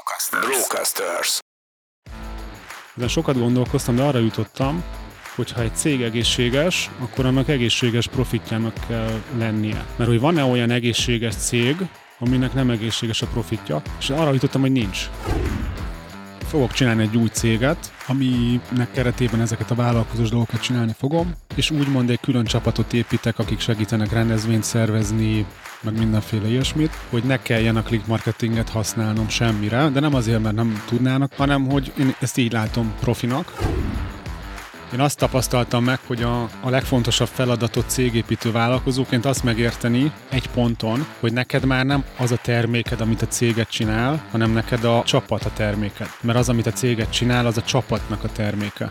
Brocasters. Brocasters. De sokat gondolkoztam, de arra jutottam, hogy ha egy cég egészséges, akkor annak egészséges profitjának kell lennie. Mert hogy van-e olyan egészséges cég, aminek nem egészséges a profitja, és arra jutottam, hogy nincs fogok csinálni egy új céget, aminek keretében ezeket a vállalkozós dolgokat csinálni fogom, és úgymond egy külön csapatot építek, akik segítenek rendezvényt szervezni, meg mindenféle ilyesmit, hogy ne kelljen a click marketinget használnom semmire, de nem azért, mert nem tudnának, hanem hogy én ezt így látom profinak, én azt tapasztaltam meg, hogy a, a legfontosabb feladatot cégépítő vállalkozóként azt megérteni egy ponton, hogy neked már nem az a terméked, amit a céget csinál, hanem neked a csapat a terméked. Mert az, amit a céget csinál, az a csapatnak a terméke.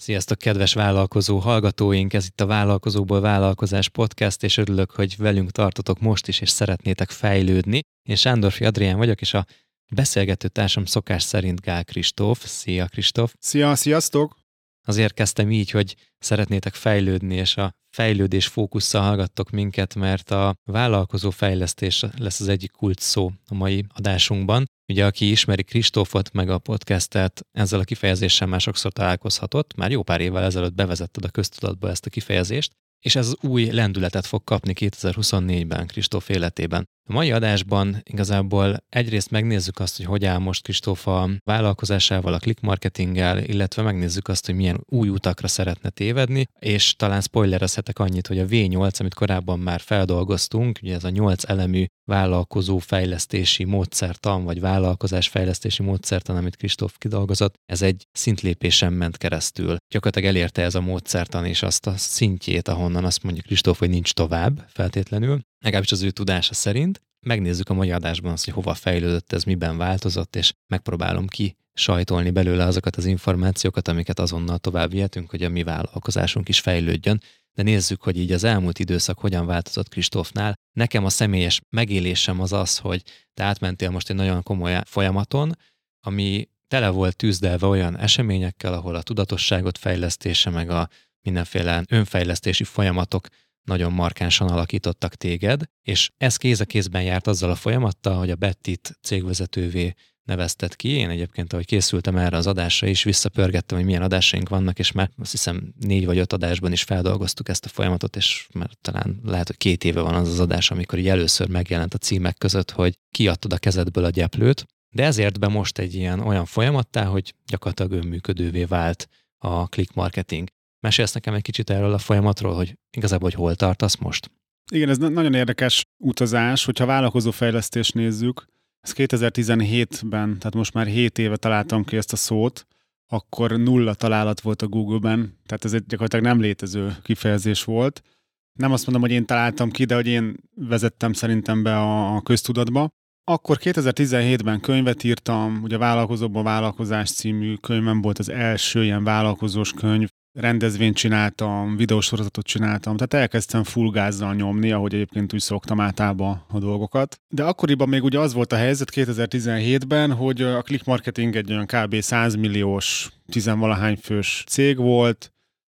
Sziasztok, kedves vállalkozó hallgatóink! Ez itt a Vállalkozóból Vállalkozás Podcast, és örülök, hogy velünk tartotok most is, és szeretnétek fejlődni. Én Sándorfi Adrián vagyok, és a beszélgető társam szokás szerint Gál Kristóf. Szia, Kristóf! Szia, sziasztok! Azért kezdtem így, hogy szeretnétek fejlődni, és a fejlődés fókusszal hallgattok minket, mert a vállalkozó fejlesztés lesz az egyik kult szó a mai adásunkban. Ugye, aki ismeri Kristófot meg a podcastet, ezzel a kifejezéssel már sokszor találkozhatott, már jó pár évvel ezelőtt bevezetted a köztudatba ezt a kifejezést, és ez új lendületet fog kapni 2024-ben Kristóf életében. A mai adásban igazából egyrészt megnézzük azt, hogy hogy áll most Kristóf a vállalkozásával, a click marketinggel, illetve megnézzük azt, hogy milyen új utakra szeretne tévedni, és talán spoilerezhetek annyit, hogy a V8, amit korábban már feldolgoztunk, ugye ez a 8 elemű vállalkozó fejlesztési módszertan, vagy vállalkozás fejlesztési módszertan, amit Kristóf kidolgozott, ez egy szintlépésen ment keresztül. Gyakorlatilag elérte ez a módszertan és azt a szintjét, ahonnan azt mondja Kristóf, hogy nincs tovább feltétlenül, legalábbis az ő tudása szerint. Megnézzük a mai adásban azt, hogy hova fejlődött ez, miben változott, és megpróbálom ki sajtolni belőle azokat az információkat, amiket azonnal tovább vihetünk, hogy a mi vállalkozásunk is fejlődjön. De nézzük, hogy így az elmúlt időszak hogyan változott Kristófnál. Nekem a személyes megélésem az az, hogy te átmentél most egy nagyon komoly folyamaton, ami tele volt tűzdelve olyan eseményekkel, ahol a tudatosságot fejlesztése, meg a mindenféle önfejlesztési folyamatok nagyon markánsan alakítottak téged, és ez kéz a kézben járt azzal a folyamattal, hogy a Bettit cégvezetővé nevezted ki. Én egyébként, ahogy készültem erre az adásra is, visszapörgettem, hogy milyen adásaink vannak, és már azt hiszem négy vagy öt adásban is feldolgoztuk ezt a folyamatot, és már talán lehet, hogy két éve van az az adás, amikor így először megjelent a címek között, hogy kiadtad a kezedből a gyeplőt, de ezért be most egy ilyen olyan folyamattá, hogy gyakorlatilag önműködővé vált a click marketing. Mesélsz nekem egy kicsit erről a folyamatról, hogy igazából hogy hol tartasz most? Igen, ez nagyon érdekes utazás, hogyha vállalkozó fejlesztést nézzük. Ez 2017-ben, tehát most már 7 éve találtam ki ezt a szót, akkor nulla találat volt a Google-ben, tehát ez egy gyakorlatilag nem létező kifejezés volt. Nem azt mondom, hogy én találtam ki, de hogy én vezettem szerintem be a köztudatba. Akkor 2017-ben könyvet írtam, ugye a Vállalkozóban Vállalkozás című könyvem volt az első ilyen vállalkozós könyv, rendezvényt csináltam, videósorozatot csináltam, tehát elkezdtem full gázzal nyomni, ahogy egyébként úgy szoktam általában a dolgokat. De akkoriban még ugye az volt a helyzet 2017-ben, hogy a click marketing egy olyan kb. 100 milliós, tizenvalahány fős cég volt,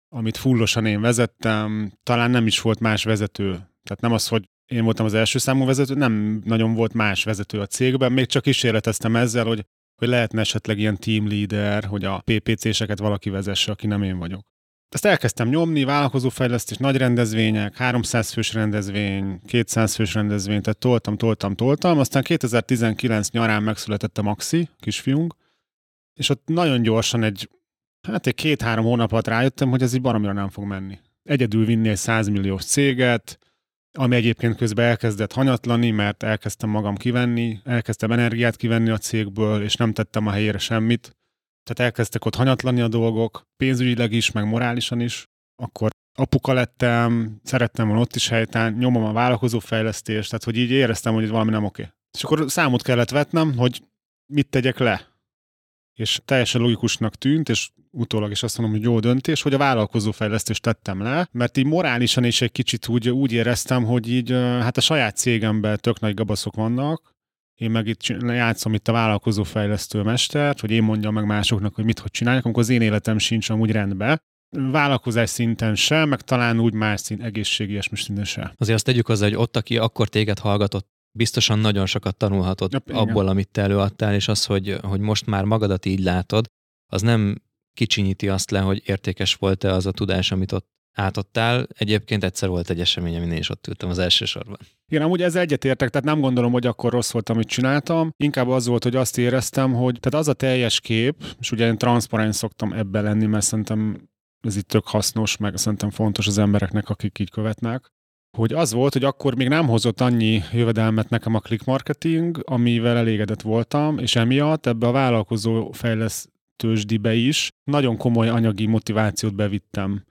amit fullosan én vezettem, talán nem is volt más vezető. Tehát nem az, hogy én voltam az első számú vezető, nem nagyon volt más vezető a cégben, még csak kísérleteztem ezzel, hogy hogy lehetne esetleg ilyen team leader, hogy a PPC-seket valaki vezesse, aki nem én vagyok. Ezt elkezdtem nyomni, vállalkozófejlesztés, nagy rendezvények, 300 fős rendezvény, 200 fős rendezvény, tehát toltam, toltam, toltam. Aztán 2019 nyarán megszületett a Maxi, kisfiunk, és ott nagyon gyorsan egy, hát egy két-három hónap alatt rájöttem, hogy ez így baromira nem fog menni. Egyedül vinni egy 100 milliós céget, ami egyébként közben elkezdett hanyatlani, mert elkezdtem magam kivenni, elkezdtem energiát kivenni a cégből, és nem tettem a helyére semmit. Tehát elkezdtek ott hanyatlani a dolgok, pénzügyileg is, meg morálisan is. Akkor apuka lettem, szerettem volna ott is helytán, nyomom a vállalkozó fejlesztést, tehát hogy így éreztem, hogy valami nem oké. És akkor számot kellett vetnem, hogy mit tegyek le. és teljesen logikusnak tűnt, és utólag is azt mondom, hogy jó döntés, hogy a vállalkozófejlesztést tettem le, mert így morálisan is egy kicsit úgy, úgy éreztem, hogy így hát a saját cégemben tök nagy gabaszok vannak, én meg itt játszom itt a vállalkozófejlesztő mestert, hogy én mondjam meg másoknak, hogy mit hogy csinálják, amikor az én életem sincs amúgy rendben. Vállalkozás szinten sem, meg talán úgy más szint, egészségi és szinten sem. Azért azt tegyük hozzá, hogy ott, aki akkor téged hallgatott, biztosan nagyon sokat tanulhatott ja, abból, amit te előadtál, és az, hogy, hogy most már magadat így látod, az nem kicsinyíti azt le, hogy értékes volt-e az a tudás, amit ott átadtál. Egyébként egyszer volt egy esemény, amin én is ott ültem az első sorban. Igen, amúgy ezzel egyetértek, tehát nem gondolom, hogy akkor rossz volt, amit csináltam. Inkább az volt, hogy azt éreztem, hogy tehát az a teljes kép, és ugye én transzparens szoktam ebbe lenni, mert szerintem ez itt tök hasznos, meg szerintem fontos az embereknek, akik így követnek, hogy az volt, hogy akkor még nem hozott annyi jövedelmet nekem a click marketing, amivel elégedett voltam, és emiatt ebbe a vállalkozó fejlesztősdibe is nagyon komoly anyagi motivációt bevittem.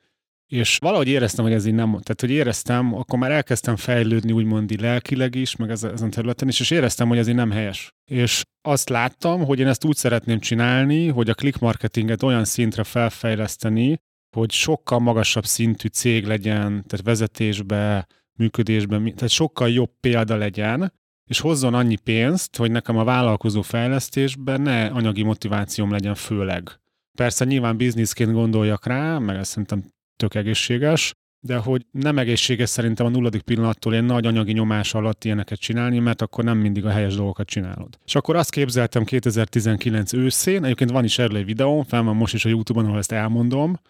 És valahogy éreztem, hogy ez így nem, tehát hogy éreztem, akkor már elkezdtem fejlődni úgymond így lelkileg is, meg ezen területen is, és éreztem, hogy ez így nem helyes. És azt láttam, hogy én ezt úgy szeretném csinálni, hogy a click marketinget olyan szintre felfejleszteni, hogy sokkal magasabb szintű cég legyen, tehát vezetésbe, működésben, tehát sokkal jobb példa legyen, és hozzon annyi pénzt, hogy nekem a vállalkozó fejlesztésben ne anyagi motivációm legyen főleg. Persze nyilván bizniszként gondoljak rá, meg ezt szerintem tök egészséges, de hogy nem egészséges szerintem a nulladik pillanattól ilyen nagy anyagi nyomás alatt ilyeneket csinálni, mert akkor nem mindig a helyes dolgokat csinálod. És akkor azt képzeltem 2019 őszén, egyébként van is erről egy videó, fel van most is a YouTube-on, ahol ezt elmondom,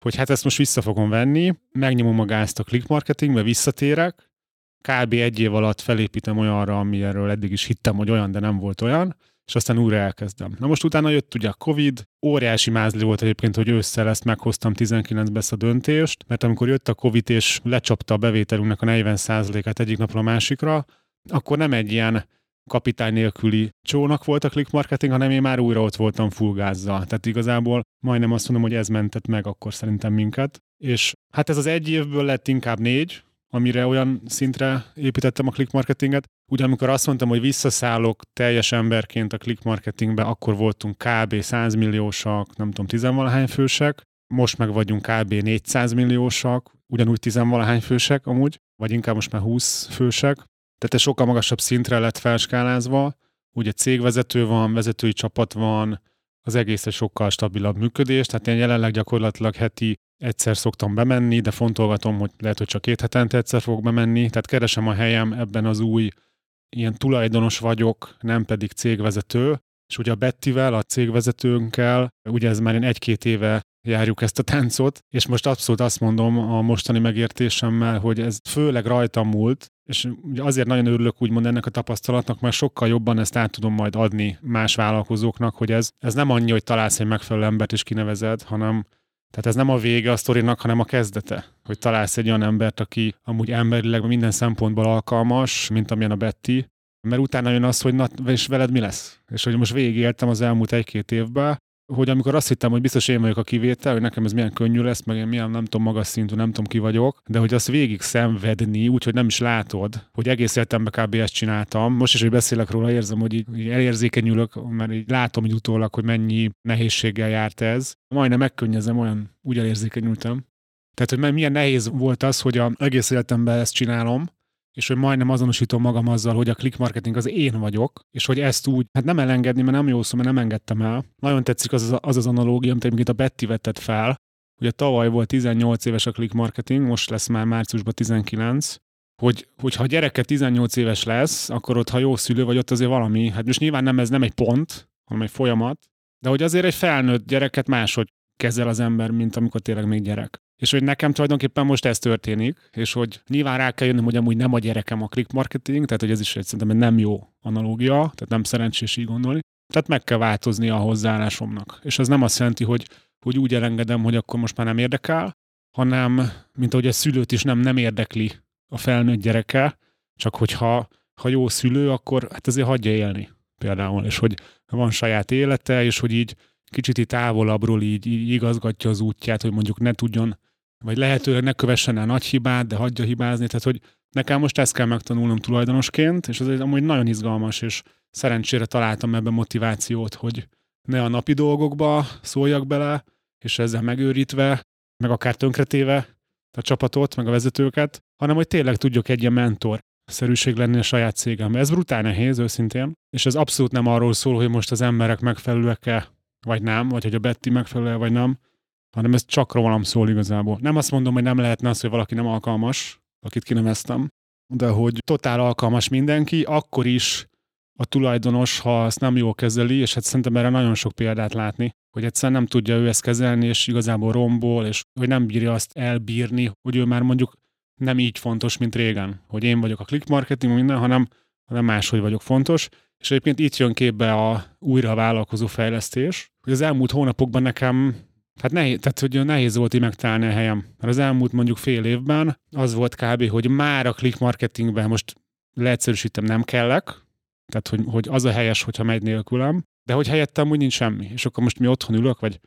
hogy hát ezt most vissza fogom venni, megnyomom a gázt a click marketingbe, visszatérek, kb. egy év alatt felépítem olyanra, ami erről eddig is hittem, hogy olyan, de nem volt olyan, és aztán újra elkezdem. Na most utána jött ugye a Covid, óriási mázli volt egyébként, hogy ősszel ezt meghoztam 19-ben ezt a döntést, mert amikor jött a Covid és lecsapta a bevételünknek a 40%-át egyik napra a másikra, akkor nem egy ilyen kapitány nélküli csónak volt a click marketing, hanem én már újra ott voltam full gázzal. Tehát igazából majdnem azt mondom, hogy ez mentett meg akkor szerintem minket. És hát ez az egy évből lett inkább négy, amire olyan szintre építettem a click marketinget. Ugye amikor azt mondtam, hogy visszaszállok teljes emberként a click marketingbe, akkor voltunk kb. 100 milliósak, nem tudom, tizenvalahány fősek, most meg vagyunk kb. 400 milliósak, ugyanúgy tizenvalahány fősek amúgy, vagy inkább most már 20 fősek. Tehát ez sokkal magasabb szintre lett felskálázva. Ugye cégvezető van, vezetői csapat van, az egész egy sokkal stabilabb működés, tehát én jelenleg gyakorlatilag heti egyszer szoktam bemenni, de fontolgatom, hogy lehet, hogy csak két hetente egyszer fogok bemenni, tehát keresem a helyem ebben az új, ilyen tulajdonos vagyok, nem pedig cégvezető, és ugye a Bettivel, a cégvezetőnkkel, ugye ez már én egy-két éve járjuk ezt a táncot, és most abszolút azt mondom a mostani megértésemmel, hogy ez főleg rajtam múlt, és azért nagyon örülök úgymond ennek a tapasztalatnak, mert sokkal jobban ezt át tudom majd adni más vállalkozóknak, hogy ez, ez nem annyi, hogy találsz egy megfelelő embert és kinevezed, hanem tehát ez nem a vége a sztorinak, hanem a kezdete, hogy találsz egy olyan embert, aki amúgy emberileg minden szempontból alkalmas, mint amilyen a Betty, mert utána jön az, hogy na, és veled mi lesz? És hogy most végigéltem az elmúlt egy-két évben, hogy amikor azt hittem, hogy biztos én vagyok a kivétel, hogy nekem ez milyen könnyű lesz, meg én milyen nem tudom magas szintű, nem tudom ki vagyok, de hogy azt végig szenvedni, úgyhogy nem is látod, hogy egész életemben kb. ezt csináltam. Most is, hogy beszélek róla, érzem, hogy így, így elérzékenyülök, mert így látom így utólag, hogy mennyi nehézséggel járt ez. Majdnem megkönnyezem, olyan úgy elérzékenyültem. Tehát, hogy milyen nehéz volt az, hogy a egész életemben ezt csinálom, és hogy majdnem azonosítom magam azzal, hogy a click marketing az én vagyok, és hogy ezt úgy, hát nem elengedni, mert nem jó szó, mert nem engedtem el. Nagyon tetszik az az, az, az analógia, amit egyébként a Betty vetett fel. Ugye tavaly volt 18 éves a click marketing, most lesz már márciusban 19, hogy, hogyha a gyereke 18 éves lesz, akkor ott, ha jó szülő vagy, ott azért valami, hát most nyilván nem ez nem egy pont, hanem egy folyamat, de hogy azért egy felnőtt gyereket máshogy kezel az ember, mint amikor tényleg még gyerek. És hogy nekem tulajdonképpen most ez történik, és hogy nyilván rá kell jönnöm, hogy amúgy nem a gyerekem a click marketing, tehát hogy ez is egy szerintem egy nem jó analógia, tehát nem szerencsés így gondolni. Tehát meg kell változni a hozzáállásomnak. És ez nem azt jelenti, hogy, hogy úgy elengedem, hogy akkor most már nem érdekel, hanem, mint ahogy a szülőt is nem, nem érdekli a felnőtt gyereke, csak hogyha ha jó szülő, akkor hát azért hagyja élni például, és hogy van saját élete, és hogy így kicsit így távolabbról így, így igazgatja az útját, hogy mondjuk ne tudjon vagy lehetőleg ne kövessen el nagy hibát, de hagyja hibázni. Tehát, hogy nekem most ezt kell megtanulnom tulajdonosként, és ez amúgy nagyon izgalmas, és szerencsére találtam ebben motivációt, hogy ne a napi dolgokba szóljak bele, és ezzel megőrítve, meg akár tönkretéve a csapatot, meg a vezetőket, hanem hogy tényleg tudjuk egy ilyen mentor szerűség lenni a saját cégemben. Ez brutál nehéz, őszintén, és ez abszolút nem arról szól, hogy most az emberek megfelelőek-e, vagy nem, vagy hogy a Betty megfelelő vagy nem, hanem ez csak rólam szól igazából. Nem azt mondom, hogy nem lehetne az, hogy valaki nem alkalmas, akit kineveztem, de hogy totál alkalmas mindenki, akkor is a tulajdonos, ha ezt nem jól kezeli, és hát szerintem erre nagyon sok példát látni, hogy egyszerűen nem tudja ő ezt kezelni, és igazából rombol, és hogy nem bírja azt elbírni, hogy ő már mondjuk nem így fontos, mint régen, hogy én vagyok a click marketing, minden, hanem, hanem máshogy vagyok fontos. És egyébként itt jön képbe a újra vállalkozó fejlesztés, hogy az elmúlt hónapokban nekem Hát nehéz, tehát, hogy nehéz volt így megtalálni a helyem. Mert az elmúlt mondjuk fél évben az volt kb., hogy már a click marketingben most leegyszerűsítem, nem kellek, tehát hogy, hogy az a helyes, hogyha megy nélkülem, de hogy helyettem úgy nincs semmi. És akkor most mi otthon ülök, vagy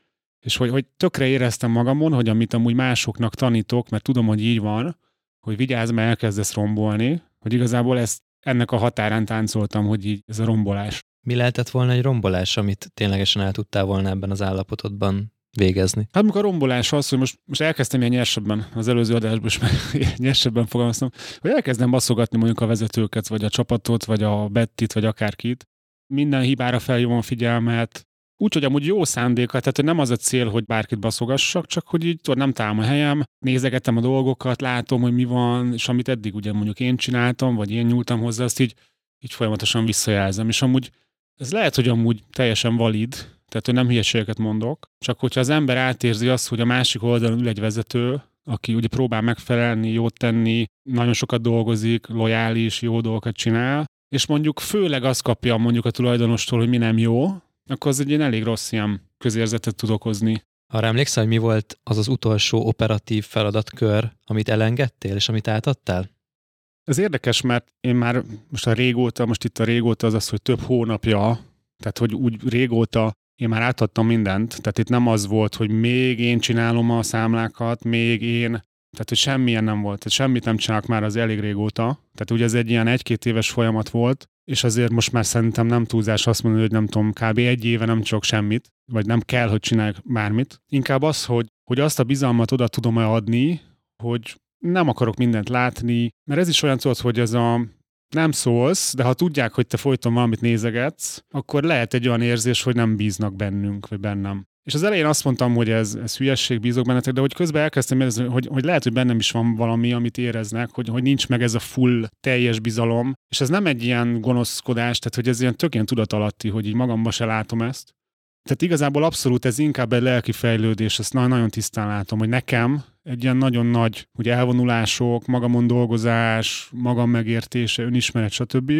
és hogy, hogy tökre éreztem magamon, hogy amit amúgy másoknak tanítok, mert tudom, hogy így van, hogy vigyázz, mert elkezdesz rombolni, hogy igazából ezt ennek a határán táncoltam, hogy így ez a rombolás. Mi lehetett volna egy rombolás, amit ténylegesen el tudtál volna ebben az állapotodban végezni? Hát amikor a rombolás az, hogy most, most elkezdtem ilyen nyersebben, az előző adásban is meg nyersebben fogalmaztam, hogy elkezdem baszogatni mondjuk a vezetőket, vagy a csapatot, vagy a Bettit, vagy akárkit. Minden hibára felhívom a figyelmet, úgy, hogy amúgy jó szándéka, tehát hogy nem az a cél, hogy bárkit baszogassak, csak hogy így tudod, nem találom a helyem, nézegetem a dolgokat, látom, hogy mi van, és amit eddig ugye mondjuk én csináltam, vagy én nyúltam hozzá, azt így, így folyamatosan visszajelzem. És amúgy ez lehet, hogy amúgy teljesen valid, tehát hogy nem hülyeségeket mondok, csak hogyha az ember átérzi azt, hogy a másik oldalon ül egy vezető, aki ugye próbál megfelelni, jót tenni, nagyon sokat dolgozik, lojális, jó dolgokat csinál, és mondjuk főleg azt kapja mondjuk a tulajdonostól, hogy mi nem jó, akkor az egy ilyen elég rossz ilyen közérzetet tud okozni. Arra emlékszel, hogy mi volt az az utolsó operatív feladatkör, amit elengedtél, és amit átadtál? Ez érdekes, mert én már most a régóta, most itt a régóta az az, hogy több hónapja, tehát hogy úgy régóta én már átadtam mindent, tehát itt nem az volt, hogy még én csinálom a számlákat, még én, tehát hogy semmilyen nem volt, tehát semmit nem csinálok már az elég régóta, tehát ugye ez egy ilyen egy-két éves folyamat volt, és azért most már szerintem nem túlzás azt mondani, hogy nem tudom, kb. egy éve nem csak semmit, vagy nem kell, hogy csinálják bármit. Inkább az, hogy, hogy azt a bizalmat oda tudom adni, hogy nem akarok mindent látni, mert ez is olyan szó, hogy ez a nem szólsz, de ha tudják, hogy te folyton valamit nézegetsz, akkor lehet egy olyan érzés, hogy nem bíznak bennünk, vagy bennem. És az elején azt mondtam, hogy ez, ez hülyesség, bízok bennetek, de hogy közben elkezdtem érezni, hogy, hogy lehet, hogy bennem is van valami, amit éreznek, hogy, hogy nincs meg ez a full, teljes bizalom. És ez nem egy ilyen gonoszkodás, tehát hogy ez ilyen tök ilyen tudatalatti, hogy így magamba se látom ezt. Tehát igazából abszolút ez inkább egy lelki fejlődés, ezt nagyon tisztán látom, hogy nekem egy ilyen nagyon nagy ugye elvonulások, magamon dolgozás, magam megértése, önismeret, stb.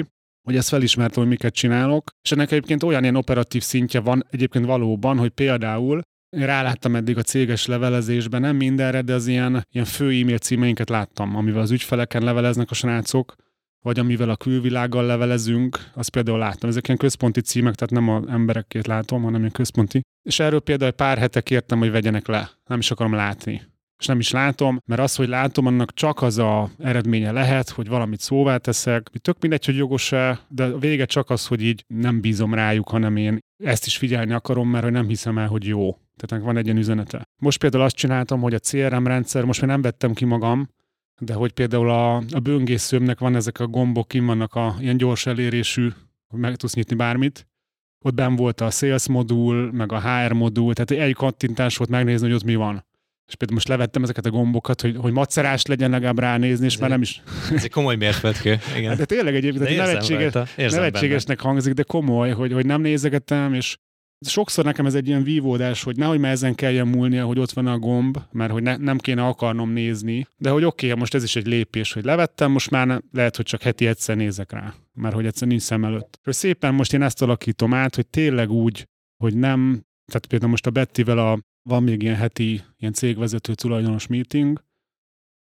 hogy ezt felismertem, hogy miket csinálok, és ennek egyébként olyan ilyen operatív szintje van egyébként valóban, hogy például én ráláttam eddig a céges levelezésben, nem mindenre, de az ilyen, ilyen fő e-mail címeinket láttam, amivel az ügyfeleken leveleznek a srácok, vagy amivel a külvilággal levelezünk, azt például láttam. Ezek ilyen központi címek, tehát nem az emberekét látom, hanem ilyen központi. És erről például pár hete kértem, hogy vegyenek le. Nem is akarom látni és nem is látom, mert az, hogy látom, annak csak az a eredménye lehet, hogy valamit szóvá teszek, tök mindegy, hogy jogos-e, de a vége csak az, hogy így nem bízom rájuk, hanem én ezt is figyelni akarom, mert hogy nem hiszem el, hogy jó. Tehát van egy ilyen üzenete. Most például azt csináltam, hogy a CRM rendszer, most már nem vettem ki magam, de hogy például a, a böngészőmnek van ezek a gombok, kim vannak a ilyen gyors elérésű, hogy meg tudsz nyitni bármit. Ott ben volt a sales modul, meg a HR modul, tehát egy kattintás volt megnézni, hogy ott mi van és például most levettem ezeket a gombokat, hogy, hogy macerás legyen legalább ránézni, és ez már nem is... Ez egy komoly mérföldkő, igen. De tényleg egyébként nevetséges, nevetségesnek benne. hangzik, de komoly, hogy, hogy nem nézegetem, és sokszor nekem ez egy ilyen vívódás, hogy nehogy már ezen kelljen múlnia, hogy ott van a gomb, mert hogy ne, nem kéne akarnom nézni, de hogy oké, okay, most ez is egy lépés, hogy levettem, most már ne, lehet, hogy csak heti egyszer nézek rá, mert hogy egyszer nincs szem előtt. És szépen most én ezt alakítom át, hogy tényleg úgy, hogy nem, tehát például most a Bettivel a van még ilyen heti ilyen cégvezető tulajdonos meeting,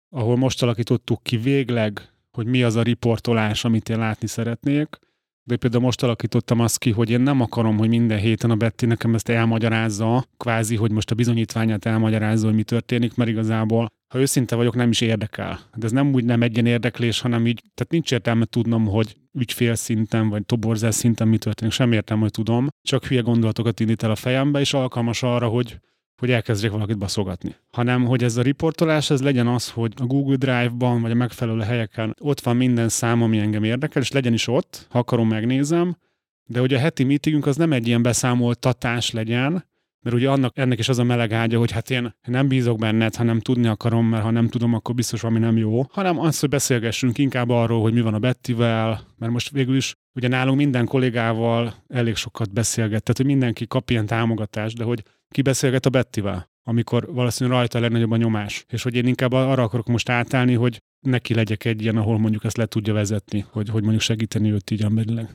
ahol most alakítottuk ki végleg, hogy mi az a riportolás, amit én látni szeretnék, de például most alakítottam azt ki, hogy én nem akarom, hogy minden héten a Betty nekem ezt elmagyarázza, kvázi, hogy most a bizonyítványát elmagyarázza, hogy mi történik, mert igazából ha őszinte vagyok, nem is érdekel. De ez nem úgy nem egyen érdeklés, hanem így, tehát nincs értelme tudnom, hogy ügyfél szinten, vagy toborzás szinten mi történik, sem értelme, hogy tudom. Csak hülye gondolatokat indít el a fejembe, és alkalmas arra, hogy hogy elkezdjek valakit baszogatni. Hanem, hogy ez a riportolás, ez legyen az, hogy a Google Drive-ban, vagy a megfelelő helyeken ott van minden szám, ami engem érdekel, és legyen is ott, ha akarom, megnézem, de hogy a heti meetingünk az nem egy ilyen beszámoltatás legyen, mert ugye annak, ennek is az a meleg ágya, hogy hát én nem bízok benned, hanem tudni akarom, mert ha nem tudom, akkor biztos valami nem jó, hanem az, hogy beszélgessünk inkább arról, hogy mi van a Bettivel, mert most végül is ugye nálunk minden kollégával elég sokat beszélget, tehát hogy mindenki kap ilyen támogatást, de hogy ki beszélget a Bettivel, amikor valószínűleg rajta a legnagyobb a nyomás. És hogy én inkább arra akarok most átállni, hogy neki legyek egy ilyen, ahol mondjuk ezt le tudja vezetni, hogy, hogy mondjuk segíteni őt így emberileg.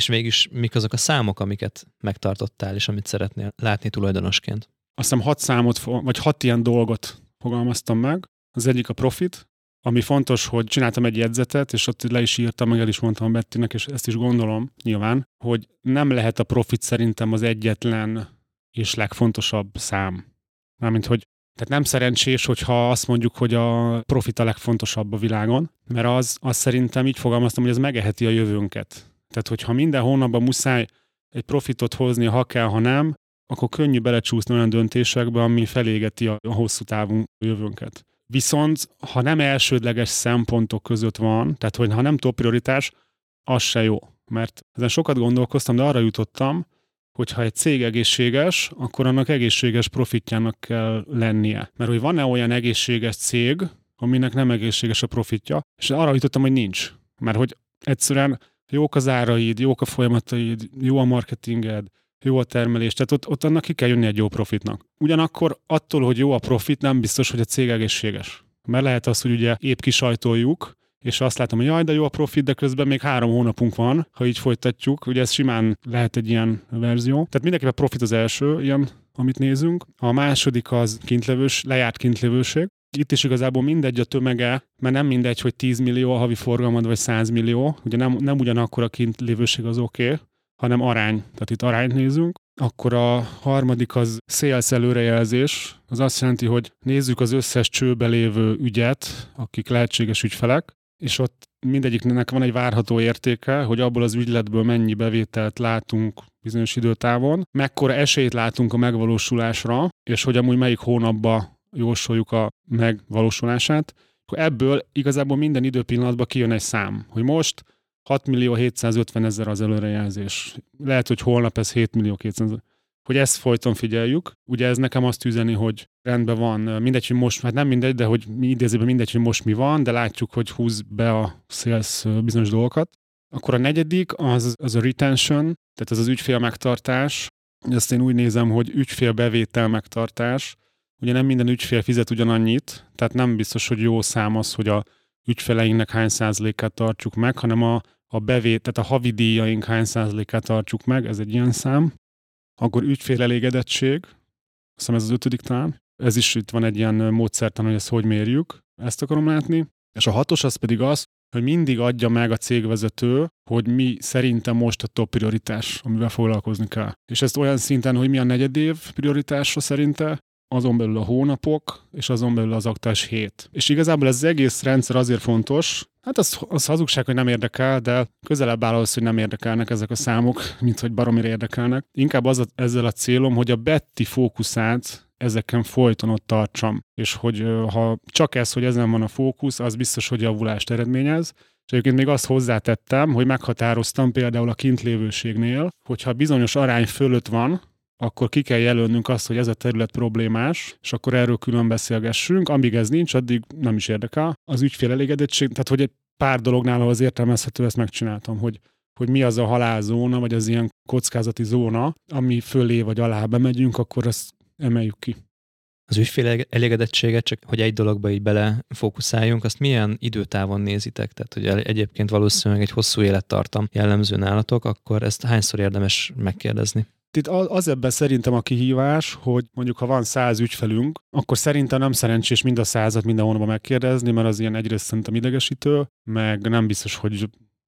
És mégis mik azok a számok, amiket megtartottál, és amit szeretnél látni tulajdonosként? Azt hiszem hat számot, vagy hat ilyen dolgot fogalmaztam meg. Az egyik a profit, ami fontos, hogy csináltam egy jegyzetet, és ott le is írtam, meg el is mondtam Bettinek, és ezt is gondolom nyilván, hogy nem lehet a profit szerintem az egyetlen és legfontosabb szám. Mármint, hogy tehát nem szerencsés, hogyha azt mondjuk, hogy a profit a legfontosabb a világon, mert az, az szerintem így fogalmaztam, hogy ez megeheti a jövőnket. Tehát, hogyha minden hónapban muszáj egy profitot hozni, ha kell, ha nem, akkor könnyű belecsúszni olyan döntésekbe, ami felégeti a, hosszú távú jövőnket. Viszont, ha nem elsődleges szempontok között van, tehát hogy ha nem top prioritás, az se jó. Mert ezen sokat gondolkoztam, de arra jutottam, hogy ha egy cég egészséges, akkor annak egészséges profitjának kell lennie. Mert hogy van-e olyan egészséges cég, aminek nem egészséges a profitja, és arra jutottam, hogy nincs. Mert hogy egyszerűen jók az áraid, jók a folyamataid, jó a marketinged, jó a termelés, tehát ott, ott annak ki kell jönni egy jó profitnak. Ugyanakkor attól, hogy jó a profit, nem biztos, hogy a cég egészséges. Mert lehet az, hogy ugye épp kisajtoljuk, és azt látom, hogy jaj, de jó a profit, de közben még három hónapunk van, ha így folytatjuk. Ugye ez simán lehet egy ilyen verzió. Tehát mindenképpen profit az első, ilyen, amit nézünk. A második az kintlevős, lejárt kintlevőség. Itt is igazából mindegy a tömege, mert nem mindegy, hogy 10 millió a havi forgalmad, vagy 100 millió. Ugye nem, nem ugyanakkor a kintlévőség az oké, okay, hanem arány. Tehát itt arányt nézünk. Akkor a harmadik az sales előrejelzés. Az azt jelenti, hogy nézzük az összes csőbe lévő ügyet, akik lehetséges ügyfelek, és ott mindegyiknek van egy várható értéke, hogy abból az ügyletből mennyi bevételt látunk bizonyos időtávon, mekkora esélyt látunk a megvalósulásra, és hogy amúgy melyik hónapban jósoljuk a megvalósulását, akkor ebből igazából minden időpillanatban kijön egy szám, hogy most 6 millió 750 ezer az előrejelzés. Lehet, hogy holnap ez 7 millió 200 hogy ezt folyton figyeljük. Ugye ez nekem azt üzeni, hogy rendben van, mindegy, hogy most, hát nem mindegy, de hogy mi idézőben mindegy, hogy most mi van, de látjuk, hogy húz be a sales bizonyos dolgokat. Akkor a negyedik az, az a retention, tehát ez az ügyfél megtartás. Ezt én úgy nézem, hogy ügyfél bevétel megtartás. Ugye nem minden ügyfél fizet ugyanannyit, tehát nem biztos, hogy jó szám az, hogy a ügyfeleinknek hány százalékát tartjuk meg, hanem a, a bevét, tehát a havidíjaink hány százalékát tartjuk meg, ez egy ilyen szám. Akkor ügyfél elégedettség, azt hiszem ez az ötödik talán. Ez is itt van egy ilyen módszertan, hogy ezt hogy mérjük. Ezt akarom látni. És a hatos az pedig az, hogy mindig adja meg a cégvezető, hogy mi szerintem most a top prioritás, amivel foglalkozni kell. És ezt olyan szinten, hogy mi a negyedév prioritása szerinte, azon belül a hónapok, és azon belül az aktás hét. És igazából ez az egész rendszer azért fontos, hát az, az hazugság, hogy nem érdekel, de közelebb áll ahhoz, hogy nem érdekelnek ezek a számok, mint hogy baromira érdekelnek. Inkább az a, ezzel a célom, hogy a Betty fókuszát ezeken folyton ott tartsam. És hogy ha csak ez, hogy ezen van a fókusz, az biztos, hogy javulást eredményez. És egyébként még azt hozzátettem, hogy meghatároztam például a kintlévőségnél, hogyha bizonyos arány fölött van, akkor ki kell jelölnünk azt, hogy ez a terület problémás, és akkor erről külön beszélgessünk. Amíg ez nincs, addig nem is érdekel. Az ügyfél elégedettség, tehát hogy egy pár dolognál, az értelmezhető, ezt megcsináltam, hogy hogy mi az a halálzóna, vagy az ilyen kockázati zóna, ami fölé vagy alá bemegyünk, akkor azt emeljük ki. Az ügyfél elégedettséget, csak hogy egy dologba így bele fókuszáljunk, azt milyen időtávon nézitek? Tehát, hogy egyébként valószínűleg egy hosszú élettartam jellemző nálatok, akkor ezt hányszor érdemes megkérdezni? Itt az ebben szerintem a kihívás, hogy mondjuk ha van száz ügyfelünk, akkor szerintem nem szerencsés mind a százat minden hónapban megkérdezni, mert az ilyen egyrészt szerintem idegesítő, meg nem biztos, hogy,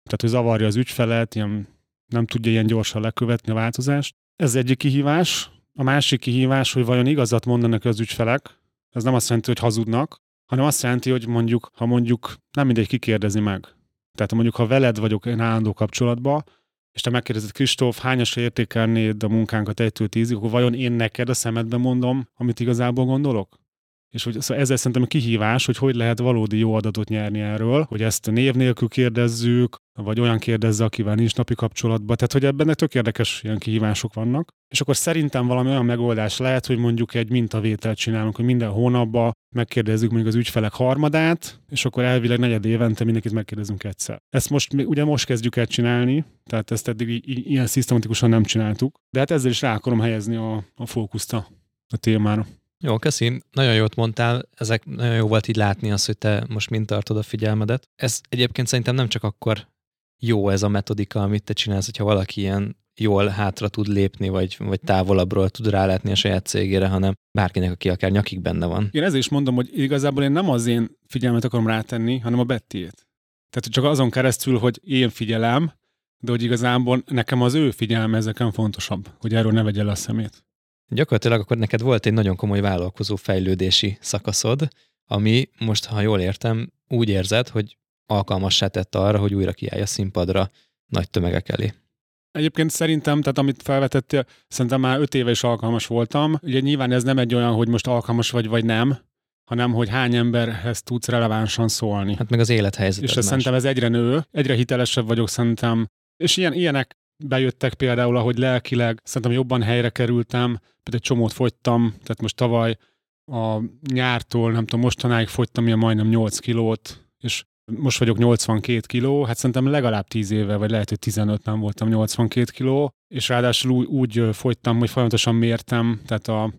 tehát, hogy zavarja az ügyfelet, ilyen, nem tudja ilyen gyorsan lekövetni a változást. Ez egyik kihívás. A másik kihívás, hogy vajon igazat mondanak az ügyfelek, ez nem azt jelenti, hogy hazudnak, hanem azt jelenti, hogy mondjuk, ha mondjuk nem mindegy kikérdezi meg. Tehát mondjuk, ha veled vagyok én állandó kapcsolatban, és te megkérdezed, Kristóf, hányasra értékelnéd a munkánkat 1-től 10 akkor vajon én neked a szemedben mondom, amit igazából gondolok? És hogy szóval ezzel szerintem a kihívás, hogy hogy lehet valódi jó adatot nyerni erről, hogy ezt név nélkül kérdezzük, vagy olyan kérdezze, akivel nincs napi kapcsolatban. Tehát, hogy ebben tök érdekes ilyen kihívások vannak. És akkor szerintem valami olyan megoldás lehet, hogy mondjuk egy mintavételt csinálunk, hogy minden hónapban megkérdezzük mondjuk az ügyfelek harmadát, és akkor elvileg negyed évente mindenkit megkérdezünk egyszer. Ezt most ugye most kezdjük el csinálni, tehát ezt eddig ilyen szisztematikusan nem csináltuk, de hát ezzel is rá akarom helyezni a, a fókuszt a témára. Jó, köszi. Nagyon jót mondtál. Ezek nagyon jó volt így látni azt, hogy te most mind tartod a figyelmedet. Ez egyébként szerintem nem csak akkor jó ez a metodika, amit te csinálsz, hogyha valaki ilyen jól hátra tud lépni, vagy, vagy távolabbról tud rálátni a saját cégére, hanem bárkinek, aki akár nyakig benne van. Én ezért is mondom, hogy igazából én nem az én figyelmet akarom rátenni, hanem a Bettiét. Tehát csak azon keresztül, hogy én figyelem, de hogy igazából nekem az ő figyelme ezeken fontosabb, hogy erről ne vegye le a szemét. Gyakorlatilag akkor neked volt egy nagyon komoly vállalkozó fejlődési szakaszod, ami most, ha jól értem, úgy érzed, hogy alkalmassá tette arra, hogy újra kiállj a színpadra nagy tömegek elé. Egyébként szerintem, tehát amit felvetettél, szerintem már öt éve is alkalmas voltam. Ugye nyilván ez nem egy olyan, hogy most alkalmas vagy, vagy nem, hanem hogy hány emberhez tudsz relevánsan szólni. Hát meg az élethelyzet. És ez szerintem ez egyre nő, egyre hitelesebb vagyok szerintem. És ilyen, ilyenek bejöttek például, ahogy lelkileg szerintem jobban helyre kerültem, például egy csomót fogytam, tehát most tavaly a nyártól, nem tudom, mostanáig fogytam ilyen majdnem 8 kilót, és most vagyok 82 kiló, hát szerintem legalább 10 éve, vagy lehet, hogy 15 nem voltam 82 kiló, és ráadásul úgy, úgy fogytam, hogy folyamatosan mértem, tehát a,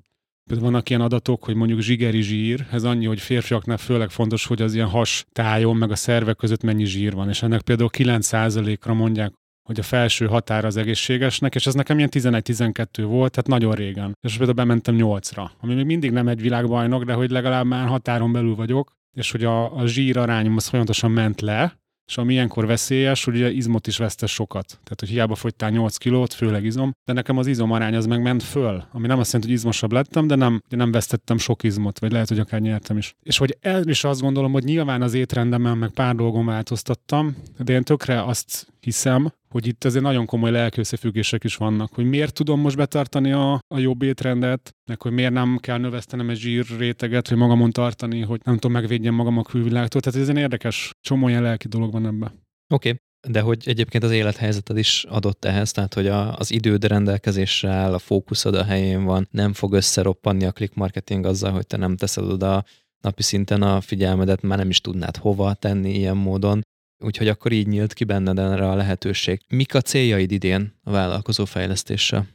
Például vannak ilyen adatok, hogy mondjuk zsigeri zsír, ez annyi, hogy férfiaknál főleg fontos, hogy az ilyen has tájon, meg a szervek között mennyi zsír van, és ennek például 9%-ra mondják hogy a felső határ az egészségesnek, és ez nekem ilyen 11-12 volt, tehát nagyon régen. És például bementem 8-ra, ami még mindig nem egy világbajnok, de hogy legalább már határon belül vagyok, és hogy a, a zsír arányom az folyamatosan ment le, és ami ilyenkor veszélyes, hogy ugye izmot is vesztes sokat. Tehát, hogy hiába fogytál 8 kilót, főleg izom, de nekem az izom arány az meg ment föl, ami nem azt jelenti, hogy izmosabb lettem, de nem, de nem vesztettem sok izmot, vagy lehet, hogy akár nyertem is. És hogy el is azt gondolom, hogy nyilván az étrendemen meg pár dolgon változtattam, de én tökre azt hiszem, hogy itt azért nagyon komoly lelki összefüggések is vannak, hogy miért tudom most betartani a, a jobb étrendet, meg hogy miért nem kell növesztenem egy zsírréteget, hogy magamon tartani, hogy nem tudom megvédjem magam a külvilágtól. Tehát ez egy érdekes, csomó ilyen lelki dolog van ebben. Oké, okay. De hogy egyébként az élethelyzeted is adott ehhez, tehát hogy a, az időd rendelkezésre a fókuszod a helyén van, nem fog összeroppanni a click marketing azzal, hogy te nem teszed oda napi szinten a figyelmedet, már nem is tudnád hova tenni ilyen módon úgyhogy akkor így nyílt ki benned erre a lehetőség. Mik a céljaid idén a vállalkozó fejlesztéssel?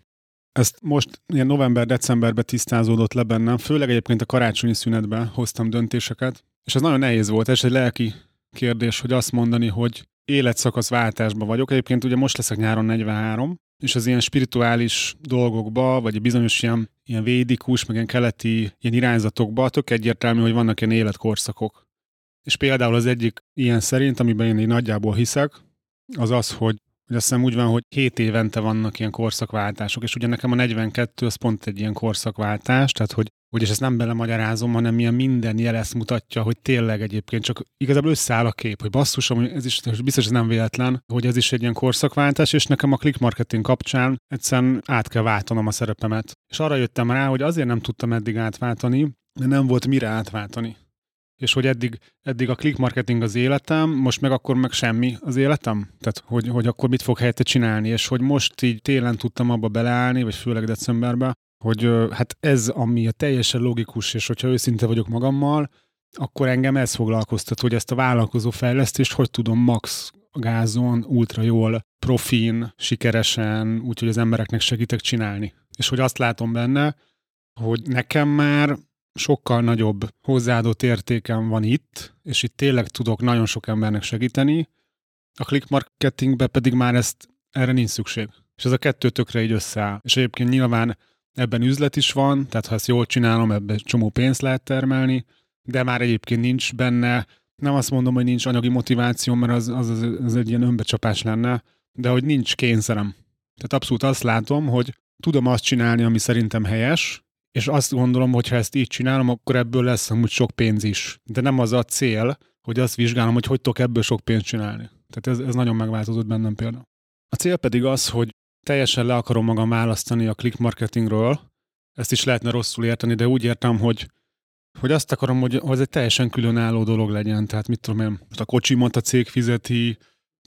Ezt most ilyen november-decemberben tisztázódott le bennem, főleg egyébként a karácsonyi szünetben hoztam döntéseket, és ez nagyon nehéz volt, és egy lelki kérdés, hogy azt mondani, hogy életszakasz váltásban vagyok. Egyébként ugye most leszek nyáron 43, és az ilyen spirituális dolgokba, vagy bizonyos ilyen, ilyen védikus, meg ilyen keleti ilyen irányzatokba tök egyértelmű, hogy vannak ilyen életkorszakok. És például az egyik ilyen szerint, amiben én így nagyjából hiszek, az az, hogy, hogy azt hiszem úgy van, hogy 7 évente vannak ilyen korszakváltások, és ugye nekem a 42 az pont egy ilyen korszakváltás, tehát hogy hogy és ezt nem belemagyarázom, hanem milyen minden jel ezt mutatja, hogy tényleg egyébként csak igazából összeáll a kép, hogy basszus, ez is biztos ez nem véletlen, hogy ez is egy ilyen korszakváltás, és nekem a click marketing kapcsán egyszerűen át kell váltanom a szerepemet. És arra jöttem rá, hogy azért nem tudtam eddig átváltani, mert nem volt mire átváltani és hogy eddig, eddig a click marketing az életem, most meg akkor meg semmi az életem? Tehát, hogy, hogy akkor mit fog helyette csinálni, és hogy most így télen tudtam abba beleállni, vagy főleg decemberben, hogy hát ez, ami a teljesen logikus, és hogyha őszinte vagyok magammal, akkor engem ez foglalkoztat, hogy ezt a vállalkozó fejlesztést hogy tudom max gázon, ultra jól, profin, sikeresen, úgyhogy az embereknek segítek csinálni. És hogy azt látom benne, hogy nekem már sokkal nagyobb hozzáadott értékem van itt, és itt tényleg tudok nagyon sok embernek segíteni, a click marketingbe pedig már ezt erre nincs szükség. És ez a kettő tökre így összeáll. És egyébként nyilván ebben üzlet is van, tehát ha ezt jól csinálom, ebben csomó pénzt lehet termelni, de már egyébként nincs benne, nem azt mondom, hogy nincs anyagi motiváció, mert az, az, az, az egy ilyen önbecsapás lenne, de hogy nincs kényszerem. Tehát abszolút azt látom, hogy tudom azt csinálni, ami szerintem helyes, és azt gondolom, hogy ha ezt így csinálom, akkor ebből lesz amúgy sok pénz is. De nem az a cél, hogy azt vizsgálom, hogy hogy tudok ebből sok pénzt csinálni. Tehát ez, ez nagyon megváltozott bennem például. A cél pedig az, hogy teljesen le akarom magam választani a click marketingről, ezt is lehetne rosszul érteni, de úgy értem, hogy, hogy azt akarom, hogy, ez egy teljesen különálló dolog legyen. Tehát mit tudom én, most a kocsimat a cég fizeti,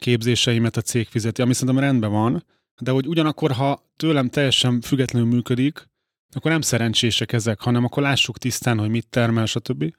képzéseimet a cég fizeti, ami szerintem rendben van, de hogy ugyanakkor, ha tőlem teljesen függetlenül működik, akkor nem szerencsések ezek, hanem akkor lássuk tisztán, hogy mit termel, stb.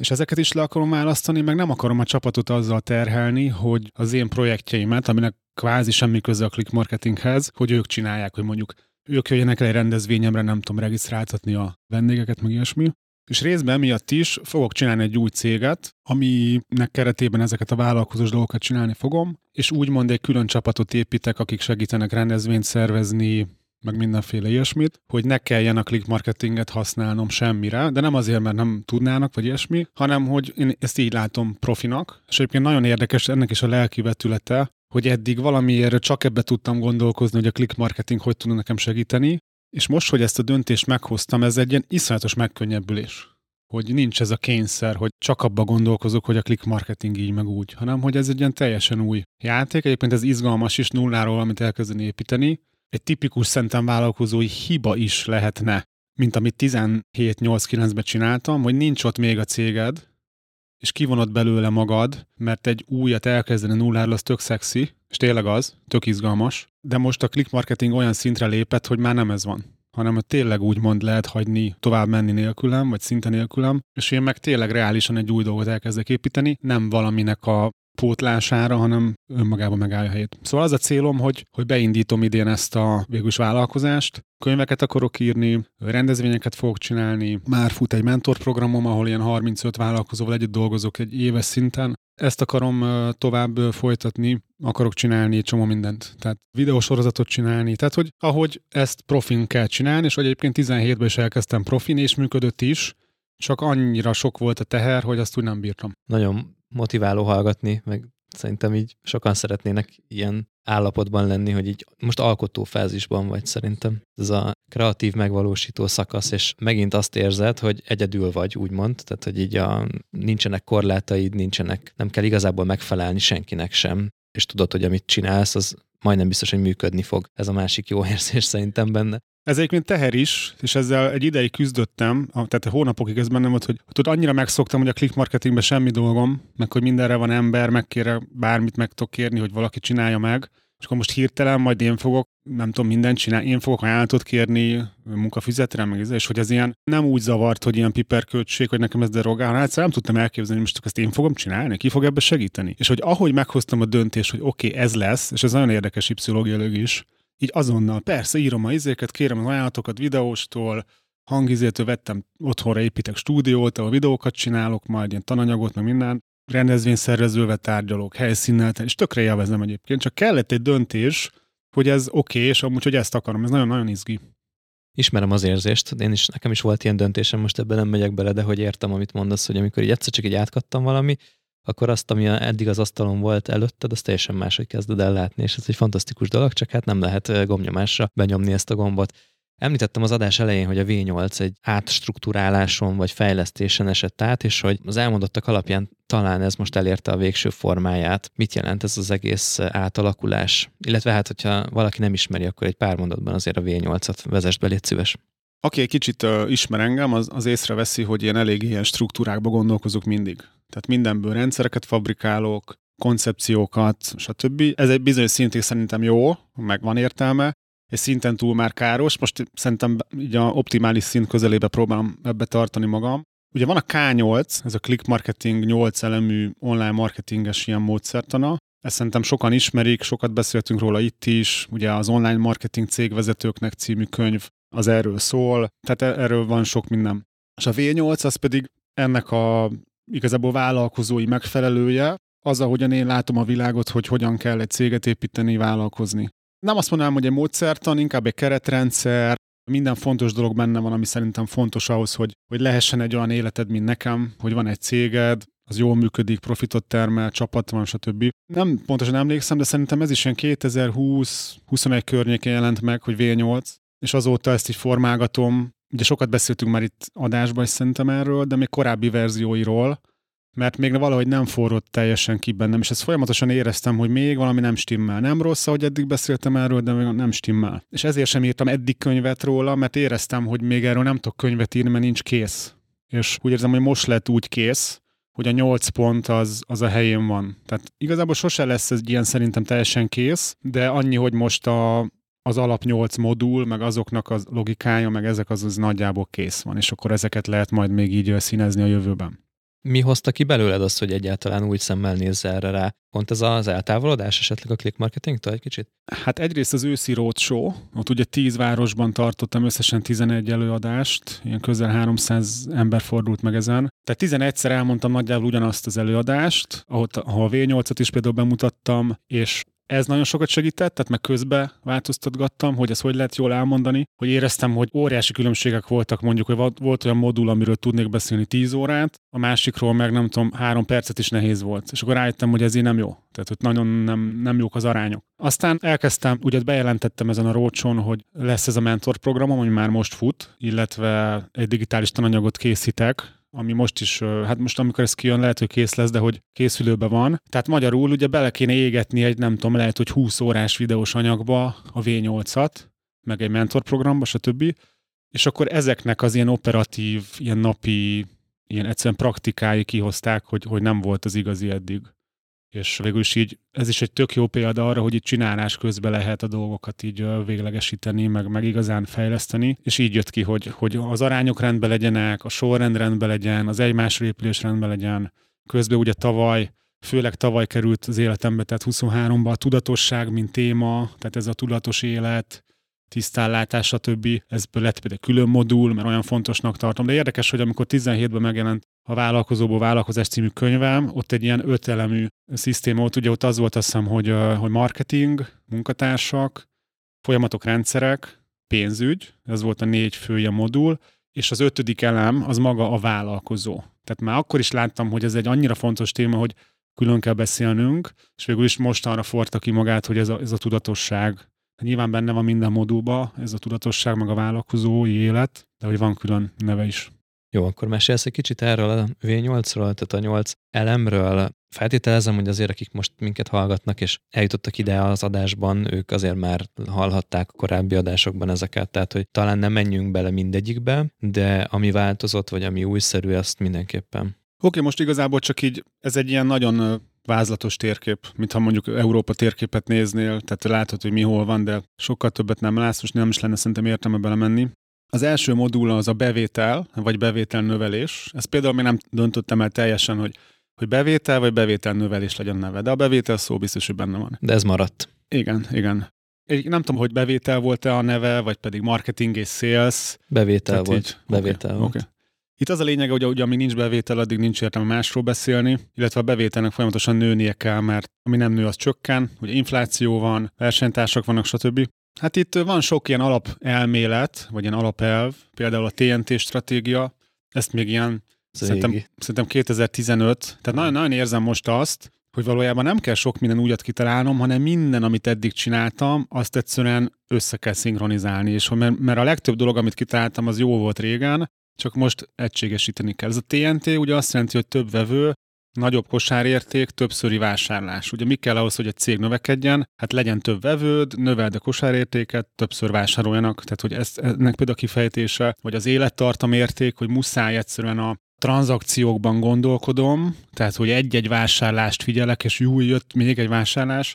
És ezeket is le akarom választani, meg nem akarom a csapatot azzal terhelni, hogy az én projektjeimet, aminek kvázi semmi köze a click marketinghez, hogy ők csinálják, hogy mondjuk ők jöjjenek el egy rendezvényemre, nem tudom regisztráltatni a vendégeket, meg ilyesmi. És részben miatt is fogok csinálni egy új céget, aminek keretében ezeket a vállalkozós dolgokat csinálni fogom, és úgymond egy külön csapatot építek, akik segítenek rendezvényt szervezni, meg mindenféle ilyesmit, hogy ne kelljen a click marketinget használnom semmire, de nem azért, mert nem tudnának, vagy ilyesmi, hanem hogy én ezt így látom profinak, és egyébként nagyon érdekes ennek is a lelki vetülete, hogy eddig valamiért csak ebbe tudtam gondolkozni, hogy a click marketing hogy tudna nekem segíteni, és most, hogy ezt a döntést meghoztam, ez egy ilyen iszonyatos megkönnyebbülés. Hogy nincs ez a kényszer, hogy csak abba gondolkozok, hogy a click marketing így meg úgy, hanem hogy ez egy ilyen teljesen új játék. Egyébként ez izgalmas is nulláról valamit elkezdeni építeni. Egy tipikus szenten vállalkozói hiba is lehetne, mint amit 17-8-9-ben csináltam, hogy nincs ott még a céged, és kivonod belőle magad, mert egy újat elkezdeni nulláról, az tök szexi, és tényleg az, tök izgalmas, de most a click marketing olyan szintre lépett, hogy már nem ez van hanem hogy tényleg úgymond lehet hagyni tovább menni nélkülem, vagy szinte nélkülem, és én meg tényleg reálisan egy új dolgot elkezdek építeni, nem valaminek a pótlására, hanem önmagában megállja helyét. Szóval az a célom, hogy, hogy beindítom idén ezt a végülis vállalkozást, könyveket akarok írni, rendezvényeket fogok csinálni, már fut egy mentorprogramom, ahol ilyen 35 vállalkozóval együtt dolgozok egy éves szinten, ezt akarom tovább folytatni, akarok csinálni csomó mindent. Tehát videósorozatot csinálni, tehát hogy ahogy ezt profin kell csinálni, és hogy egyébként 17-ben is elkezdtem profin, és működött is, csak annyira sok volt a teher, hogy azt úgy nem bírtam. Nagyon motiváló hallgatni, meg szerintem így sokan szeretnének ilyen állapotban lenni, hogy így most alkotó fázisban vagy szerintem. Ez a kreatív megvalósító szakasz, és megint azt érzed, hogy egyedül vagy, úgymond, tehát hogy így a, nincsenek korlátaid, nincsenek, nem kell igazából megfelelni senkinek sem, és tudod, hogy amit csinálsz, az majdnem biztos, hogy működni fog. Ez a másik jó érzés szerintem benne. Ez egyébként teher is, és ezzel egy ideig küzdöttem, tehát hónapokig ez bennem volt, hogy tudod, annyira megszoktam, hogy a click marketingben semmi dolgom, meg hogy mindenre van ember, megkére bármit meg tudok kérni, hogy valaki csinálja meg, és akkor most hirtelen majd én fogok, nem tudom, mindent csinálni, én fogok ajánlatot kérni munkafizetre, meg ez, és hogy ez ilyen nem úgy zavart, hogy ilyen piperköltség, hogy nekem ez derogál, hanem egyszerűen nem tudtam elképzelni, most ezt én fogom csinálni, ki fog ebbe segíteni. És hogy ahogy meghoztam a döntést, hogy oké, okay, ez lesz, és ez nagyon érdekes pszichológiailag is, így azonnal, persze írom a izéket, kérem az ajánlatokat videóstól, hangizétől vettem, otthonra építek stúdiót, ahol videókat csinálok, majd ilyen tananyagot, meg minden, rendezvényszervezővel tárgyalok, helyszínnel, és tökre élvezem egyébként, csak kellett egy döntés, hogy ez oké, okay, és amúgy, hogy ezt akarom, ez nagyon-nagyon izgi. Ismerem az érzést, én is, nekem is volt ilyen döntésem, most ebben nem megyek bele, de hogy értem, amit mondasz, hogy amikor így egyszer csak így átkattam valami, akkor azt, ami eddig az asztalon volt előtted, azt teljesen máshogy kezded el látni, és ez egy fantasztikus dolog, csak hát nem lehet gomnyomásra benyomni ezt a gombot. Említettem az adás elején, hogy a V8 egy átstruktúráláson vagy fejlesztésen esett át, és hogy az elmondottak alapján talán ez most elérte a végső formáját. Mit jelent ez az egész átalakulás? Illetve hát, hogyha valaki nem ismeri, akkor egy pár mondatban azért a V8-at vezest be, szíves. Aki egy kicsit uh, ismer engem, az, az észreveszi, hogy én elég ilyen struktúrákba gondolkozok mindig. Tehát mindenből rendszereket fabrikálok, koncepciókat, stb. Ez egy bizonyos szintig szerintem jó, meg van értelme, és szinten túl már káros. Most szerintem így a optimális szint közelébe próbálom ebbe tartani magam. Ugye van a K8, ez a click marketing 8 elemű online marketinges ilyen módszertana. Ezt szerintem sokan ismerik, sokat beszéltünk róla itt is. Ugye az online marketing cégvezetőknek című könyv az erről szól, tehát e- erről van sok minden. És a V8 az pedig ennek a igazából vállalkozói megfelelője, az, ahogyan én látom a világot, hogy hogyan kell egy céget építeni, vállalkozni. Nem azt mondanám, hogy egy módszertan, inkább egy keretrendszer, minden fontos dolog benne van, ami szerintem fontos ahhoz, hogy, hogy lehessen egy olyan életed, mint nekem, hogy van egy céged, az jól működik, profitot termel, csapat van, stb. Nem pontosan emlékszem, de szerintem ez is ilyen 2020-21 környékén jelent meg, hogy V8, és azóta ezt így formálgatom, ugye sokat beszéltünk már itt adásban is szerintem erről, de még korábbi verzióiról, mert még valahogy nem forrott teljesen ki bennem, és ezt folyamatosan éreztem, hogy még valami nem stimmel. Nem rossz, hogy eddig beszéltem erről, de még nem stimmel. És ezért sem írtam eddig könyvet róla, mert éreztem, hogy még erről nem tudok könyvet írni, mert nincs kész. És úgy érzem, hogy most lett úgy kész, hogy a nyolc pont az, az a helyén van. Tehát igazából sose lesz ez ilyen szerintem teljesen kész, de annyi, hogy most a, az alap nyolc modul, meg azoknak a logikája, meg ezek az, az nagyjából kész van, és akkor ezeket lehet majd még így színezni a jövőben. Mi hozta ki belőled azt, hogy egyáltalán úgy szemmel nézze erre rá? Pont ez az eltávolodás esetleg a click marketingtől egy kicsit? Hát egyrészt az őszi roadshow, ott ugye 10 városban tartottam összesen 11 előadást, ilyen közel 300 ember fordult meg ezen. Tehát 11-szer elmondtam nagyjából ugyanazt az előadást, ahol, ahol a V8-at is például bemutattam, és ez nagyon sokat segített, tehát meg közbe változtatgattam, hogy ezt hogy lehet jól elmondani, hogy éreztem, hogy óriási különbségek voltak, mondjuk, hogy volt olyan modul, amiről tudnék beszélni 10 órát, a másikról meg nem tudom, három percet is nehéz volt. És akkor rájöttem, hogy ez így nem jó. Tehát, hogy nagyon nem, nem jók az arányok. Aztán elkezdtem, ugye bejelentettem ezen a rócson, hogy lesz ez a mentor programom, ami már most fut, illetve egy digitális tananyagot készítek, ami most is, hát most amikor ez kijön, lehet, hogy kész lesz, de hogy készülőben van. Tehát magyarul ugye bele kéne égetni egy, nem tudom, lehet, hogy 20 órás videós anyagba a V8-at, meg egy mentorprogramba, stb. És akkor ezeknek az ilyen operatív, ilyen napi, ilyen egyszerűen praktikái kihozták, hogy, hogy nem volt az igazi eddig és végül is így ez is egy tök jó példa arra, hogy itt csinálás közben lehet a dolgokat így véglegesíteni, meg, meg igazán fejleszteni, és így jött ki, hogy, hogy az arányok rendben legyenek, a sorrend rendben legyen, az egymásra épülés rendben legyen. Közben ugye tavaly, főleg tavaly került az életembe, tehát 23-ban a tudatosság, mint téma, tehát ez a tudatos élet, tisztánlátás, stb. Ez lett például külön modul, mert olyan fontosnak tartom. De érdekes, hogy amikor 17-ben megjelent a Vállalkozóból Vállalkozás című könyvem, ott egy ilyen ötelemű szisztéma volt, ugye ott az volt azt hiszem, hogy, hogy marketing, munkatársak, folyamatok, rendszerek, pénzügy, ez volt a négy fő ilyen modul, és az ötödik elem az maga a vállalkozó. Tehát már akkor is láttam, hogy ez egy annyira fontos téma, hogy külön kell beszélnünk, és végül is mostanra forta ki magát, hogy ez a, ez a tudatosság. Nyilván benne van minden modulba, ez a tudatosság, meg a vállalkozói élet, de hogy van külön neve is. Jó, akkor mesélsz egy kicsit erről a V8-ról, tehát a 8 elemről. Feltételezem, hogy azért, akik most minket hallgatnak, és eljutottak ide az adásban, ők azért már hallhatták korábbi adásokban ezeket, tehát hogy talán nem menjünk bele mindegyikbe, de ami változott, vagy ami újszerű, azt mindenképpen. Oké, okay, most igazából csak így, ez egy ilyen nagyon vázlatos térkép, mintha mondjuk Európa térképet néznél, tehát látod, hogy mi hol van, de sokkal többet nem látsz, most nem is lenne szerintem értelme belemenni. Az első modul az a bevétel, vagy bevétel növelés. Ezt például még nem döntöttem el teljesen, hogy, hogy bevétel vagy bevétel növelés legyen neve, de a bevétel szó biztos, hogy benne van. De ez maradt. Igen, igen. Én nem tudom, hogy bevétel volt-e a neve, vagy pedig marketing és sales. Bevétel Tehát volt. Így, bevétel okay, volt. Okay. Itt az a lényege, hogy ugye, amíg nincs bevétel, addig nincs értelme másról beszélni, illetve a bevételnek folyamatosan nőnie kell, mert ami nem nő, az csökken, hogy infláció van, versenytársak vannak, stb. Hát itt van sok ilyen alapelmélet, vagy ilyen alapelv, például a TNT stratégia, ezt még ilyen szerintem, szerintem 2015, tehát nagyon, nagyon érzem most azt, hogy valójában nem kell sok minden újat kitalálnom, hanem minden, amit eddig csináltam, azt egyszerűen össze kell szinkronizálni, és mert, mert a legtöbb dolog, amit kitaláltam, az jó volt régen, csak most egységesíteni kell. Ez a TNT ugye azt jelenti, hogy több vevő, nagyobb kosárérték, többszöri vásárlás. Ugye mi kell ahhoz, hogy egy cég növekedjen? Hát legyen több vevőd, növeld a kosárértéket, többször vásároljanak. Tehát, hogy ez, ennek például a kifejtése, vagy az élettartam érték, hogy muszáj egyszerűen a tranzakciókban gondolkodom, tehát, hogy egy-egy vásárlást figyelek, és jó, jött még egy vásárlás,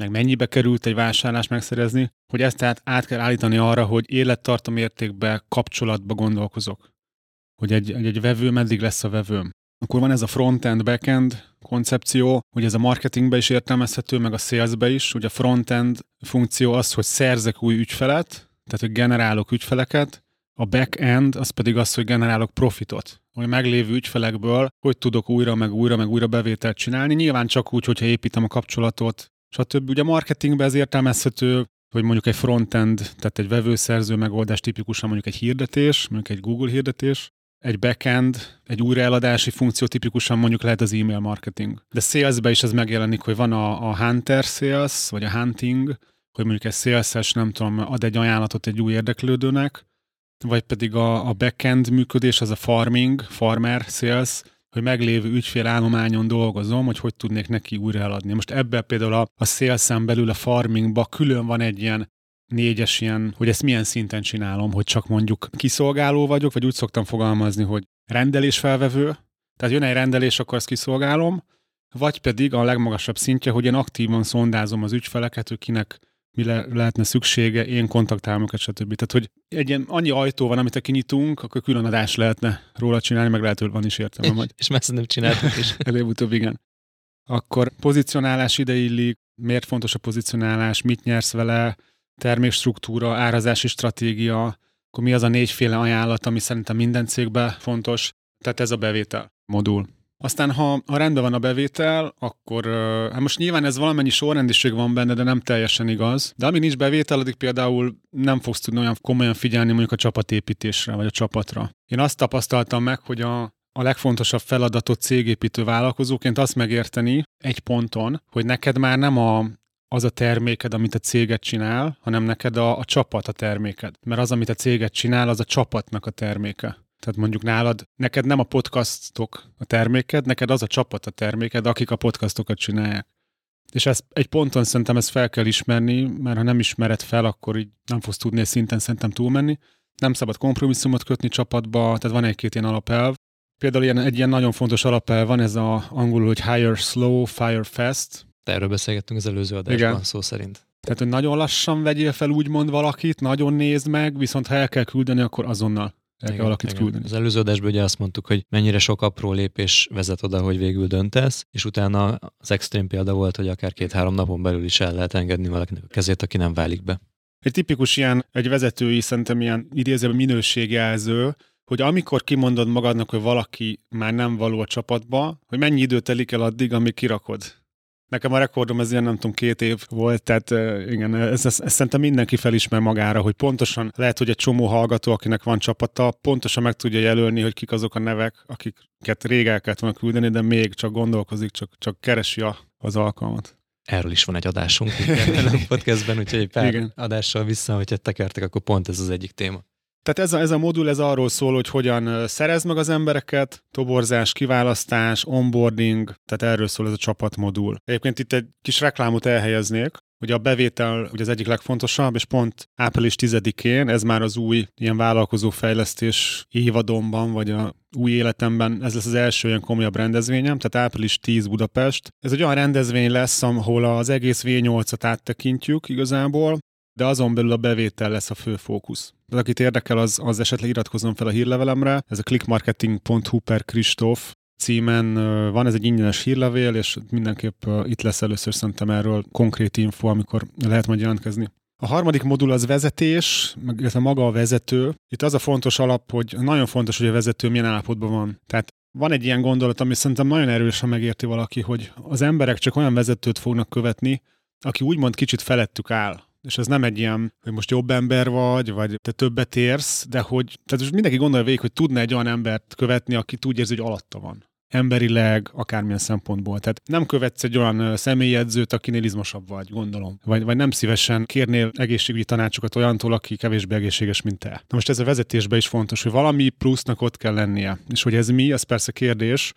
meg mennyibe került egy vásárlás megszerezni, hogy ezt tehát át kell állítani arra, hogy élettartam értékbe, kapcsolatba gondolkozok. Hogy egy, egy, egy vevő meddig lesz a vevőm. Akkor van ez a front-end, back-end koncepció, hogy ez a marketingbe is értelmezhető, meg a salesbe is. Ugye a front-end funkció az, hogy szerzek új ügyfelet, tehát hogy generálok ügyfeleket, a back-end az pedig az, hogy generálok profitot. Hogy meglévő ügyfelekből hogy tudok újra, meg újra, meg újra bevételt csinálni. Nyilván csak úgy, hogyha építem a kapcsolatot, stb. Ugye a marketingbe ez értelmezhető, hogy mondjuk egy frontend, tehát egy vevőszerző megoldás tipikusan mondjuk egy hirdetés, mondjuk egy Google hirdetés, egy backend, egy újraeladási funkció tipikusan mondjuk lehet az email marketing. De salesbe is ez megjelenik, hogy van a, a hunter sales, vagy a hunting, hogy mondjuk egy sales nem tudom, ad egy ajánlatot egy új érdeklődőnek, vagy pedig a, a backend működés, az a farming, farmer sales, hogy meglévő ügyfélállományon dolgozom, hogy hogy tudnék neki újra eladni. Most ebben például a, a sales belül a farmingba külön van egy ilyen négyes ilyen, hogy ezt milyen szinten csinálom, hogy csak mondjuk kiszolgáló vagyok, vagy úgy szoktam fogalmazni, hogy rendelésfelvevő, tehát jön egy rendelés, akkor ezt kiszolgálom, vagy pedig a legmagasabb szintje, hogy én aktívan szondázom az ügyfeleket, hogy kinek mi le, lehetne szüksége, én kontaktálom őket, stb. Tehát, hogy egy ilyen annyi ajtó van, amit a kinyitunk, akkor külön adás lehetne róla csinálni, meg lehet, hogy van is értelme. Majd. És messze nem csináltuk is. Előbb-utóbb igen. Akkor pozicionálás ide illik, miért fontos a pozicionálás, mit nyersz vele, termékstruktúra, árazási stratégia, akkor mi az a négyféle ajánlat, ami szerintem minden cégben fontos, tehát ez a bevétel modul. Aztán, ha, ha rendben van a bevétel, akkor hát most nyilván ez valamennyi sorrendiség van benne, de nem teljesen igaz. De amíg nincs bevétel, addig például nem fogsz tudni olyan komolyan figyelni mondjuk a csapatépítésre, vagy a csapatra. Én azt tapasztaltam meg, hogy a, a legfontosabb feladatot cégépítő vállalkozóként azt megérteni egy ponton, hogy neked már nem a, az a terméked, amit a céget csinál, hanem neked a, a csapat a terméked. Mert az, amit a céget csinál, az a csapatnak a terméke. Tehát mondjuk nálad, neked nem a podcastok a terméked, neked az a csapat a terméked, akik a podcastokat csinálják. És ezt egy ponton szerintem ezt fel kell ismerni, mert ha nem ismered fel, akkor így nem fogsz tudni szinten szerintem túlmenni. Nem szabad kompromisszumot kötni csapatba, tehát van egy-két ilyen alapelv. Például ilyen, egy ilyen nagyon fontos alapelv van, ez a angolul, hogy hire slow, fire fast. Erről beszélgettünk az előző adásban Igen. szó szerint. Tehát, hogy nagyon lassan vegyél fel úgymond valakit, nagyon nézd meg, viszont ha el kell küldeni, akkor azonnal el igen, kell valakit igen. küldeni. Az előző adásban ugye azt mondtuk, hogy mennyire sok apró lépés vezet oda, hogy végül döntesz, és utána az extrém példa volt, hogy akár két-három napon belül is el lehet engedni valakinek a kezét, aki nem válik be. Egy tipikus ilyen, egy vezetői szerintem ilyen idézőben minőségjelző, hogy amikor kimondod magadnak, hogy valaki már nem való a csapatba, hogy mennyi idő telik el addig, amíg kirakod. Nekem a rekordom ez ilyen nem tudom két év volt, tehát igen, ez, ez, ez szerintem mindenki felismer magára, hogy pontosan lehet, hogy egy csomó hallgató, akinek van csapata, pontosan meg tudja jelölni, hogy kik azok a nevek, akiket rég el kellett volna küldeni, de még csak gondolkozik, csak, csak keresi a, az alkalmat. Erről is van egy adásunk a podcastben, úgyhogy egy pár Igen. adással vissza, hogyha tekertek, akkor pont ez az egyik téma. Tehát ez a, ez a modul ez arról szól, hogy hogyan szerez meg az embereket, toborzás, kiválasztás, onboarding, tehát erről szól ez a csapatmodul. Egyébként itt egy kis reklámot elhelyeznék, Ugye a bevétel ugye az egyik legfontosabb, és pont április 10-én, ez már az új ilyen vállalkozófejlesztés évadomban, vagy a új életemben, ez lesz az első ilyen komolyabb rendezvényem, tehát április 10 Budapest. Ez egy olyan rendezvény lesz, ahol az egész V8-at áttekintjük igazából, de azon belül a bevétel lesz a fő fókusz. De akit érdekel, az, az esetleg iratkozzon fel a hírlevelemre. Ez a clickmarketing.hu per Kristóf címen van, ez egy ingyenes hírlevél, és mindenképp itt lesz először szerintem erről konkrét info, amikor lehet majd jelentkezni. A harmadik modul az vezetés, illetve maga a vezető. Itt az a fontos alap, hogy nagyon fontos, hogy a vezető milyen állapotban van. Tehát van egy ilyen gondolat, ami szerintem nagyon erős, ha megérti valaki, hogy az emberek csak olyan vezetőt fognak követni, aki úgymond kicsit felettük áll és ez nem egy ilyen, hogy most jobb ember vagy, vagy te többet érsz, de hogy, tehát most mindenki gondolja végig, hogy tudna egy olyan embert követni, aki úgy érzi, hogy alatta van emberileg, akármilyen szempontból. Tehát nem követsz egy olyan személyedzőt, akinél izmosabb vagy, gondolom. Vagy, vagy nem szívesen kérnél egészségügyi tanácsokat olyantól, aki kevésbé egészséges, mint te. Na most ez a vezetésben is fontos, hogy valami plusznak ott kell lennie. És hogy ez mi, az persze kérdés.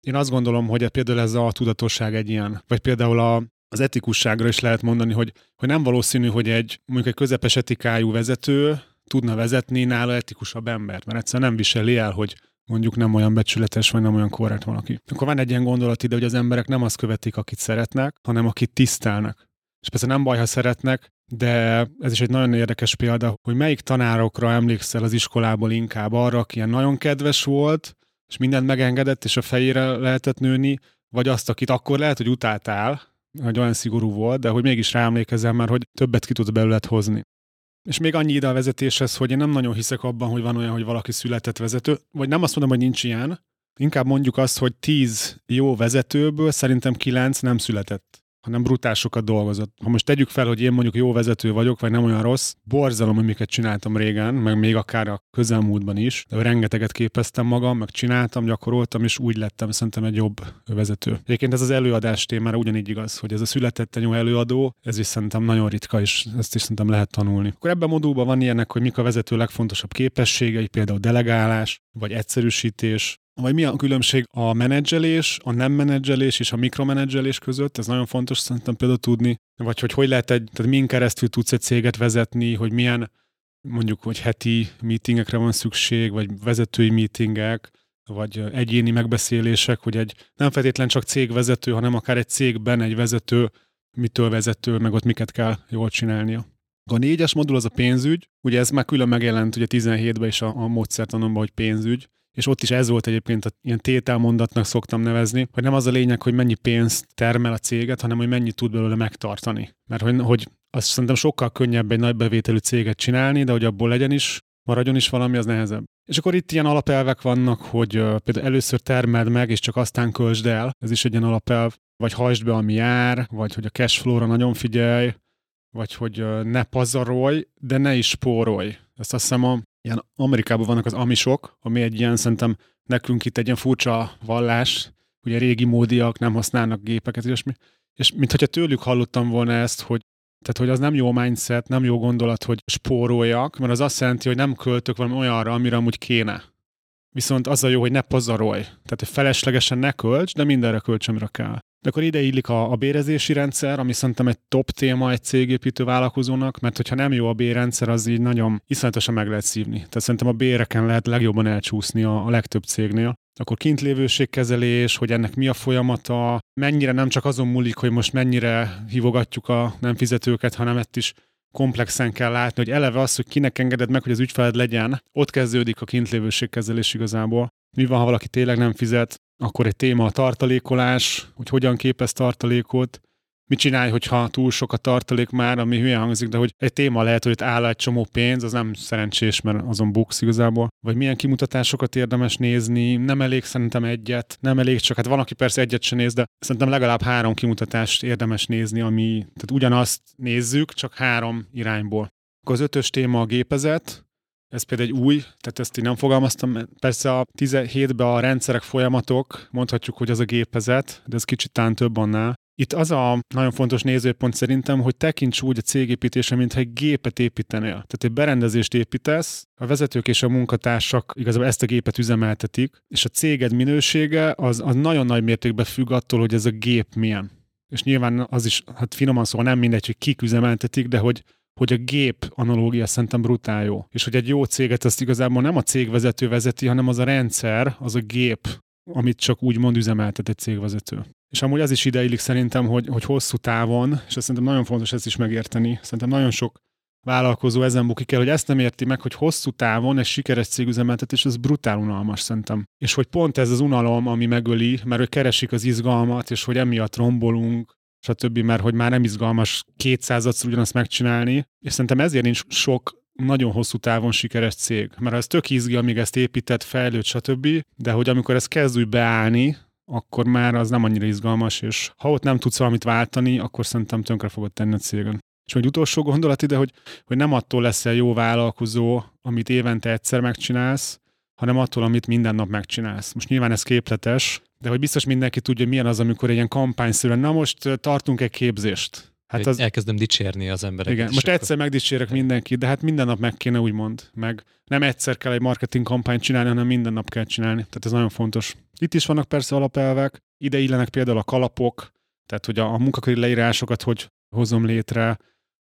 Én azt gondolom, hogy például ez a tudatosság egy ilyen, vagy például a, az etikusságra is lehet mondani, hogy, hogy nem valószínű, hogy egy mondjuk egy közepes etikájú vezető tudna vezetni nála etikusabb embert, mert egyszerűen nem viseli el, hogy mondjuk nem olyan becsületes, vagy nem olyan korrekt valaki. Akkor van egy ilyen gondolat ide, hogy az emberek nem azt követik, akit szeretnek, hanem akit tisztelnek. És persze nem baj, ha szeretnek, de ez is egy nagyon érdekes példa, hogy melyik tanárokra emlékszel az iskolából inkább arra, aki ilyen nagyon kedves volt, és mindent megengedett, és a fejére lehetett nőni, vagy azt, akit akkor lehet, hogy utáltál, hogy olyan szigorú volt, de hogy mégis ráemlékezem már, hogy többet ki tudsz belőle hozni. És még annyi ide a vezetéshez, hogy én nem nagyon hiszek abban, hogy van olyan, hogy valaki született vezető, vagy nem azt mondom, hogy nincs ilyen, inkább mondjuk azt, hogy tíz jó vezetőből szerintem kilenc nem született hanem brutál sokat dolgozott. Ha most tegyük fel, hogy én mondjuk jó vezető vagyok, vagy nem olyan rossz, borzalom, amiket csináltam régen, meg még akár a közelmúltban is, de rengeteget képeztem magam, meg csináltam, gyakoroltam, és úgy lettem szerintem egy jobb vezető. Egyébként ez az előadás témára ugyanígy igaz, hogy ez a született jó előadó, ez is szerintem nagyon ritka, és ezt is szerintem lehet tanulni. Akkor ebben a modulban van ilyenek, hogy mik a vezető legfontosabb képességei, például delegálás, vagy egyszerűsítés, vagy mi a különbség a menedzselés, a nem menedzselés és a mikromenedzselés között? Ez nagyon fontos szerintem például tudni. Vagy hogy hogy lehet egy, tehát min keresztül tudsz egy céget vezetni, hogy milyen mondjuk, hogy heti meetingekre van szükség, vagy vezetői meetingek, vagy egyéni megbeszélések, hogy egy nem feltétlen csak cégvezető, hanem akár egy cégben egy vezető, mitől vezető, meg ott miket kell jól csinálnia. A négyes modul az a pénzügy, ugye ez már külön megjelent ugye 17-ben is a, a módszertanomban, hogy pénzügy, és ott is ez volt egyébként, a, ilyen tételmondatnak szoktam nevezni, hogy nem az a lényeg, hogy mennyi pénzt termel a céget, hanem hogy mennyi tud belőle megtartani. Mert hogy, hogy azt szerintem sokkal könnyebb egy nagy bevételű céget csinálni, de hogy abból legyen is, maradjon is valami, az nehezebb. És akkor itt ilyen alapelvek vannak, hogy például először termeld meg, és csak aztán költsd el. Ez is egy ilyen alapelv. Vagy hajtsd be, ami jár, vagy hogy a cash flow-ra nagyon figyelj, vagy hogy ne pazarolj, de ne is spórolj. Ezt azt hiszem a ilyen Amerikában vannak az amisok, ami egy ilyen, szerintem nekünk itt egy ilyen furcsa vallás, ugye régi módiak nem használnak gépeket, és, mi, és mintha tőlük hallottam volna ezt, hogy tehát, hogy az nem jó mindset, nem jó gondolat, hogy spóroljak, mert az azt jelenti, hogy nem költök valami olyanra, amire amúgy kéne. Viszont az a jó, hogy ne pazarolj. Tehát, hogy feleslegesen ne költs, de mindenre költs, amire kell. De akkor ide illik a, a bérezési rendszer, ami szerintem egy top téma egy cégépítő vállalkozónak, mert hogyha nem jó a bérrendszer, az így nagyon iszonyatosan meg lehet szívni. Tehát szerintem a béreken lehet legjobban elcsúszni a, a legtöbb cégnél. Akkor kintlévőségkezelés, hogy ennek mi a folyamata, mennyire nem csak azon múlik, hogy most mennyire hívogatjuk a nem fizetőket, hanem ezt is komplexen kell látni, hogy eleve az, hogy kinek engeded meg, hogy az ügyfeled legyen, ott kezdődik a kintlévőségkezelés igazából. Mi van, ha valaki tényleg nem fizet, akkor egy téma a tartalékolás, hogy hogyan képez tartalékot, mit csinálj, hogyha túl sok a tartalék már, ami hülye hangzik, de hogy egy téma lehet, hogy itt áll egy csomó pénz, az nem szerencsés, mert azon buksz igazából. Vagy milyen kimutatásokat érdemes nézni, nem elég szerintem egyet, nem elég csak, hát van, aki persze egyet sem néz, de szerintem legalább három kimutatást érdemes nézni, ami, tehát ugyanazt nézzük, csak három irányból. Akkor az ötös téma a gépezet, ez például egy új, tehát ezt én nem fogalmaztam. Persze a 17-ben a rendszerek, folyamatok, mondhatjuk, hogy az a gépezet, de ez kicsit tán több annál. Itt az a nagyon fontos nézőpont szerintem, hogy tekints úgy a cégépítésre, mintha egy gépet építenél. Tehát egy berendezést építesz, a vezetők és a munkatársak igazából ezt a gépet üzemeltetik, és a céged minősége az, az nagyon nagy mértékben függ attól, hogy ez a gép milyen. És nyilván az is, hát finoman szóval nem mindegy, hogy kik üzemeltetik, de hogy hogy a gép analógia szerintem brutál jó. És hogy egy jó céget azt igazából nem a cégvezető vezeti, hanem az a rendszer, az a gép, amit csak úgy mond üzemeltet egy cégvezető. És amúgy az is ideillik szerintem, hogy, hogy hosszú távon, és azt szerintem nagyon fontos ezt is megérteni, szerintem nagyon sok vállalkozó ezen bukik el, hogy ezt nem érti meg, hogy hosszú távon egy sikeres cégüzemeltetés az brutál unalmas szerintem. És hogy pont ez az unalom, ami megöli, mert hogy keresik az izgalmat, és hogy emiatt rombolunk, stb., mert hogy már nem izgalmas kétszázadszor ugyanazt megcsinálni, és szerintem ezért nincs sok nagyon hosszú távon sikeres cég. Mert ez tök izgi, amíg ezt épített, fejlőd, stb., de hogy amikor ez kezd úgy beállni, akkor már az nem annyira izgalmas, és ha ott nem tudsz valamit váltani, akkor szerintem tönkre fogod tenni a cégen. És egy utolsó gondolat ide, hogy, hogy nem attól leszel jó vállalkozó, amit évente egyszer megcsinálsz, hanem attól, amit minden nap megcsinálsz. Most nyilván ez képletes, de hogy biztos mindenki tudja, milyen az, amikor egy ilyen kampányszerűen, na most tartunk egy képzést. Hát az... Elkezdem dicsérni az embereket. Igen, most akkor... egyszer megdicsérek mindenkit, de hát minden nap meg kéne úgymond. Meg nem egyszer kell egy marketing kampányt csinálni, hanem minden nap kell csinálni. Tehát ez nagyon fontos. Itt is vannak persze alapelvek, ide illenek például a kalapok, tehát hogy a, a munkaköri leírásokat hogy hozom létre,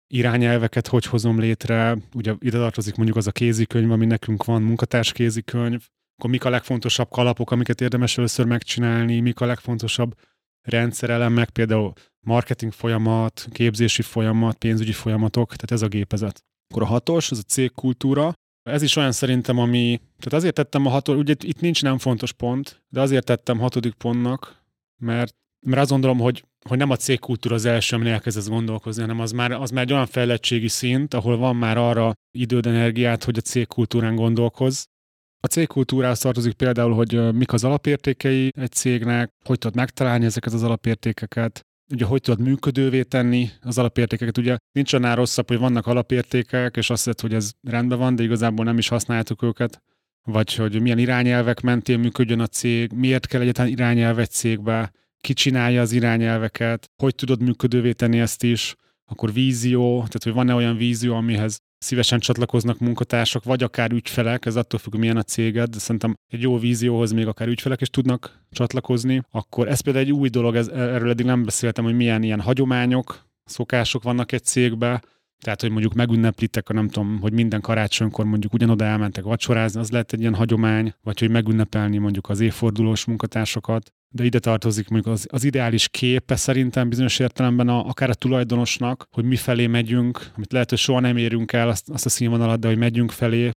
irányelveket hogy hozom létre, ugye ide tartozik mondjuk az a kézikönyv, ami nekünk van, munkatárs kézikönyv, akkor mik a legfontosabb kalapok, amiket érdemes először megcsinálni, mik a legfontosabb rendszerelemek, például marketing folyamat, képzési folyamat, pénzügyi folyamatok, tehát ez a gépezet. Akkor a hatos, ez a cégkultúra. Ez is olyan szerintem, ami, tehát azért tettem a hatos, ugye itt nincs nem fontos pont, de azért tettem hatodik pontnak, mert, mert azt gondolom, hogy, hogy nem a cégkultúra az első, amin elkezdesz gondolkozni, hanem az már, az már egy olyan fejlettségi szint, ahol van már arra időd, energiát, hogy a cégkultúrán gondolkoz, a cégkultúrához tartozik például, hogy mik az alapértékei egy cégnek, hogy tudod megtalálni ezeket az alapértékeket, ugye hogy tudod működővé tenni az alapértékeket. Ugye nincs annál rosszabb, hogy vannak alapértékek, és azt hiszed, hogy ez rendben van, de igazából nem is használtuk őket vagy hogy milyen irányelvek mentén működjön a cég, miért kell egyáltalán irányelv egy cégbe, ki csinálja az irányelveket, hogy tudod működővé tenni ezt is, akkor vízió, tehát hogy van-e olyan vízió, amihez szívesen csatlakoznak munkatársak, vagy akár ügyfelek, ez attól függ, milyen a céged, de szerintem egy jó vízióhoz még akár ügyfelek is tudnak csatlakozni, akkor ez például egy új dolog, ez, erről eddig nem beszéltem, hogy milyen ilyen hagyományok, szokások vannak egy cégbe, tehát, hogy mondjuk megünneplitek, a nem tudom, hogy minden karácsonykor mondjuk ugyanoda elmentek vacsorázni, az lehet egy ilyen hagyomány, vagy hogy megünnepelni mondjuk az évfordulós munkatársakat. De ide tartozik mondjuk az, az ideális képe szerintem bizonyos értelemben a, akár a tulajdonosnak, hogy mi felé megyünk, amit lehet, hogy soha nem érünk el azt, azt a színvonalat, de hogy megyünk felé,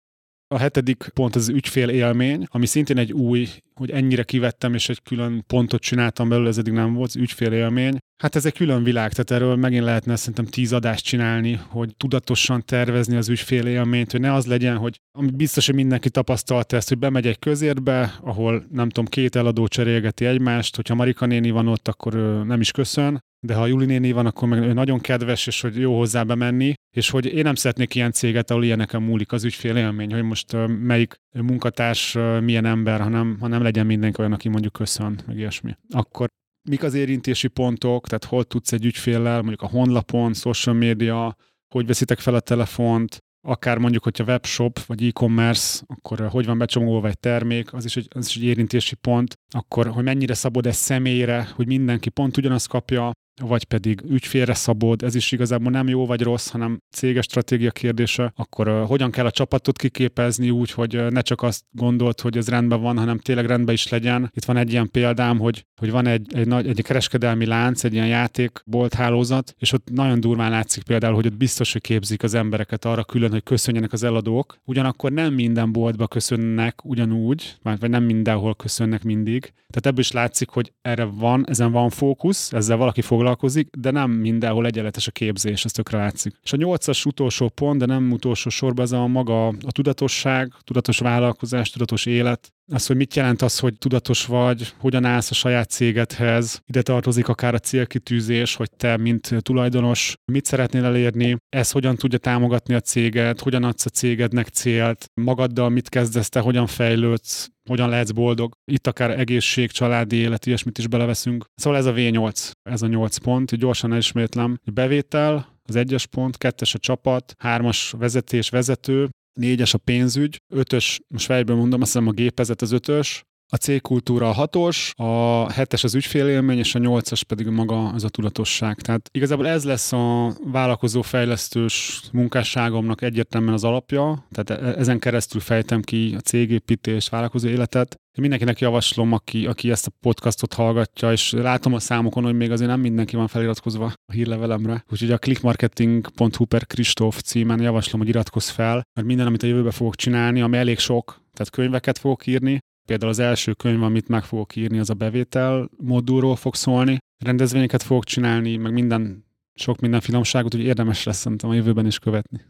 a hetedik pont az ügyfél élmény, ami szintén egy új, hogy ennyire kivettem, és egy külön pontot csináltam belőle, ez eddig nem volt, az ügyfél élmény. Hát ez egy külön világ, tehát erről megint lehetne szerintem tíz adást csinálni, hogy tudatosan tervezni az ügyfél élményt, hogy ne az legyen, hogy ami biztos, hogy mindenki tapasztalta ezt, hogy bemegy egy közérbe, ahol nem tudom, két eladó cserélgeti egymást, hogyha Marika néni van ott, akkor nem is köszön, de ha Juli néni van, akkor meg ő nagyon kedves, és hogy jó hozzá bemenni, és hogy én nem szeretnék ilyen céget, ahol ilyeneken múlik az ügyfél élmény, hogy most melyik munkatárs milyen ember, hanem, hanem legyen mindenki olyan, aki mondjuk köszön, meg ilyesmi. Akkor mik az érintési pontok, tehát hol tudsz egy ügyféllel, mondjuk a honlapon, social media, hogy veszitek fel a telefont, akár mondjuk, hogyha webshop vagy e-commerce, akkor hogy van becsomagolva egy termék, az is egy, az is egy érintési pont, akkor hogy mennyire szabod ez személyre, hogy mindenki pont ugyanazt kapja, vagy pedig ügyfélre szabod, ez is igazából nem jó vagy rossz, hanem céges stratégia kérdése, akkor uh, hogyan kell a csapatot kiképezni úgy, hogy uh, ne csak azt gondolt, hogy ez rendben van, hanem tényleg rendben is legyen. Itt van egy ilyen példám, hogy, hogy van egy, egy, nagy, egy kereskedelmi lánc, egy ilyen játékbolt hálózat, és ott nagyon durván látszik például, hogy ott biztos, hogy képzik az embereket arra külön, hogy köszönjenek az eladók. Ugyanakkor nem minden boltba köszönnek ugyanúgy, vagy nem mindenhol köszönnek mindig. Tehát ebből is látszik, hogy erre van, ezen van fókusz, ezzel valaki foglalkozik, foglalkozik, de nem mindenhol egyenletes a képzés, ez tökre látszik. És a nyolcas utolsó pont, de nem utolsó sorban ez a maga a tudatosság, tudatos vállalkozás, tudatos élet, az, hogy mit jelent az, hogy tudatos vagy, hogyan állsz a saját cégedhez, ide tartozik akár a célkitűzés, hogy te, mint tulajdonos, mit szeretnél elérni, ez hogyan tudja támogatni a céget, hogyan adsz a cégednek célt, magaddal mit kezdesz te, hogyan fejlődsz, hogyan lehetsz boldog. Itt akár egészség, családi élet, ilyesmit is beleveszünk. Szóval ez a V8, ez a 8 pont, gyorsan ismétlem. Bevétel, az egyes pont, kettes a csapat, hármas vezetés, vezető, négyes a pénzügy, ötös, most fejből mondom, azt hiszem a gépezet az ötös, a cégkultúra a hatos, a hetes az ügyfélélmény, és a nyolcas pedig maga az a tudatosság. Tehát igazából ez lesz a vállalkozó fejlesztős munkásságomnak egyértelműen az alapja, tehát e- ezen keresztül fejtem ki a cégépítés, vállalkozó életet. Én mindenkinek javaslom, aki, aki ezt a podcastot hallgatja, és látom a számokon, hogy még azért nem mindenki van feliratkozva a hírlevelemre. Úgyhogy a clickmarketing.hu per Kristóf címen javaslom, hogy iratkozz fel, mert minden, amit a jövőben fogok csinálni, ami elég sok, tehát könyveket fogok írni, Például az első könyv, amit meg fogok írni, az a bevétel modulról fog szólni. Rendezvényeket fogok csinálni, meg minden, sok minden finomságot, úgy érdemes lesz szerintem a jövőben is követni.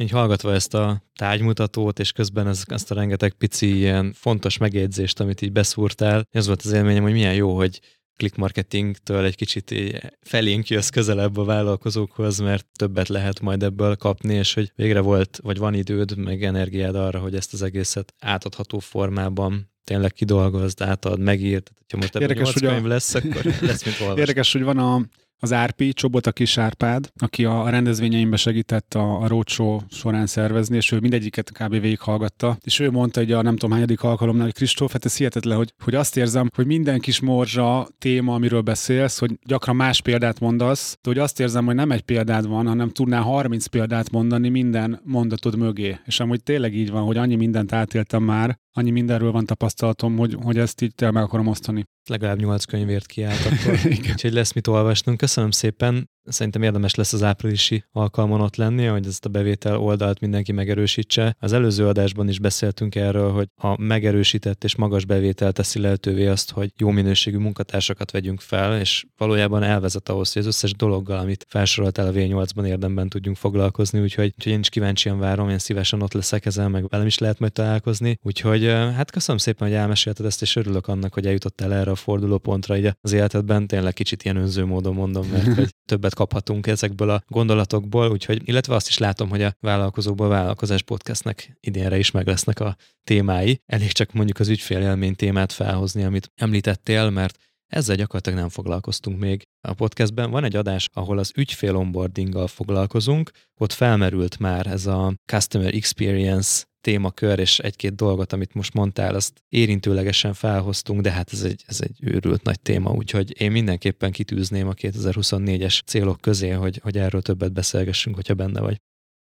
Így hallgatva ezt a tárgymutatót, és közben ez, ezt a rengeteg pici ilyen fontos megjegyzést, amit így beszúrtál, az volt az élményem, hogy milyen jó, hogy click marketingtől egy kicsit felénk jössz közelebb a vállalkozókhoz, mert többet lehet majd ebből kapni, és hogy végre volt, vagy van időd, meg energiád arra, hogy ezt az egészet átadható formában tényleg kidolgozd, átad, megírt. Ha most ebből Érdekes, hogy könyv a... lesz, akkor lesz, mint olvasni. Érdekes, hogy van a az Árpi, kis Árpád, aki a rendezvényeimbe segített a, a roadshow során szervezni, és ő mindegyiket kb. végighallgatta, és ő mondta hogy a nem tudom hányadik alkalomnál, hogy Kristóf, hát ez hihetetlen, hogy, hogy azt érzem, hogy minden kis morzsa téma, amiről beszélsz, hogy gyakran más példát mondasz, de hogy azt érzem, hogy nem egy példád van, hanem tudnál 30 példát mondani minden mondatod mögé. És amúgy tényleg így van, hogy annyi mindent átéltem már, annyi mindenről van tapasztalatom, hogy, hogy ezt így meg akarom osztani. Legalább nyolc könyvért kiállt akkor, úgyhogy lesz mit olvasnunk. Köszönöm szépen. Szerintem érdemes lesz az áprilisi alkalmon ott lenni, hogy ezt a bevétel oldalt mindenki megerősítse. Az előző adásban is beszéltünk erről, hogy a megerősített és magas bevétel teszi lehetővé azt, hogy jó minőségű munkatársakat vegyünk fel, és valójában elvezet ahhoz, hogy az összes dologgal, amit felsorolt el a V8-ban érdemben tudjunk foglalkozni, úgyhogy, úgyhogy én is kíváncsian várom, én szívesen ott leszek ezen, meg velem is lehet majd találkozni. Úgyhogy hát köszönöm szépen, hogy elmesélted ezt, és örülök annak, hogy eljutottál erre a fordulópontra így az életedben. Tényleg kicsit ilyen önző módon mondom, mert hogy többet kaphatunk ezekből a gondolatokból, úgyhogy, illetve azt is látom, hogy a vállalkozóból vállalkozás podcastnek idénre is meg lesznek a témái. Elég csak mondjuk az ügyfélélmény témát felhozni, amit említettél, mert ezzel gyakorlatilag nem foglalkoztunk még a podcastben. Van egy adás, ahol az ügyfél onboardinggal foglalkozunk, ott felmerült már ez a Customer Experience témakör, és egy-két dolgot, amit most mondtál, azt érintőlegesen felhoztunk, de hát ez egy, ez egy őrült nagy téma, úgyhogy én mindenképpen kitűzném a 2024-es célok közé, hogy, hogy erről többet beszélgessünk, hogyha benne vagy.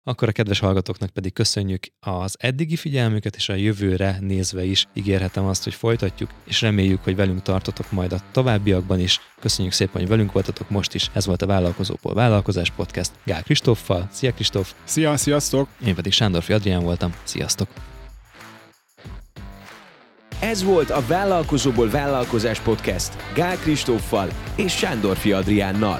Akkor a kedves hallgatóknak pedig köszönjük az eddigi figyelmüket, és a jövőre nézve is ígérhetem azt, hogy folytatjuk, és reméljük, hogy velünk tartotok majd a továbbiakban is. Köszönjük szépen, hogy velünk voltatok most is. Ez volt a Vállalkozóból Vállalkozás Podcast Gál Kristóffal. Szia Kristóf! Szia, sziasztok! Én pedig Sándorfi Adrián voltam. Sziasztok! Ez volt a Vállalkozóból Vállalkozás Podcast Gál Kristóffal és Sándorfi Adriánnal.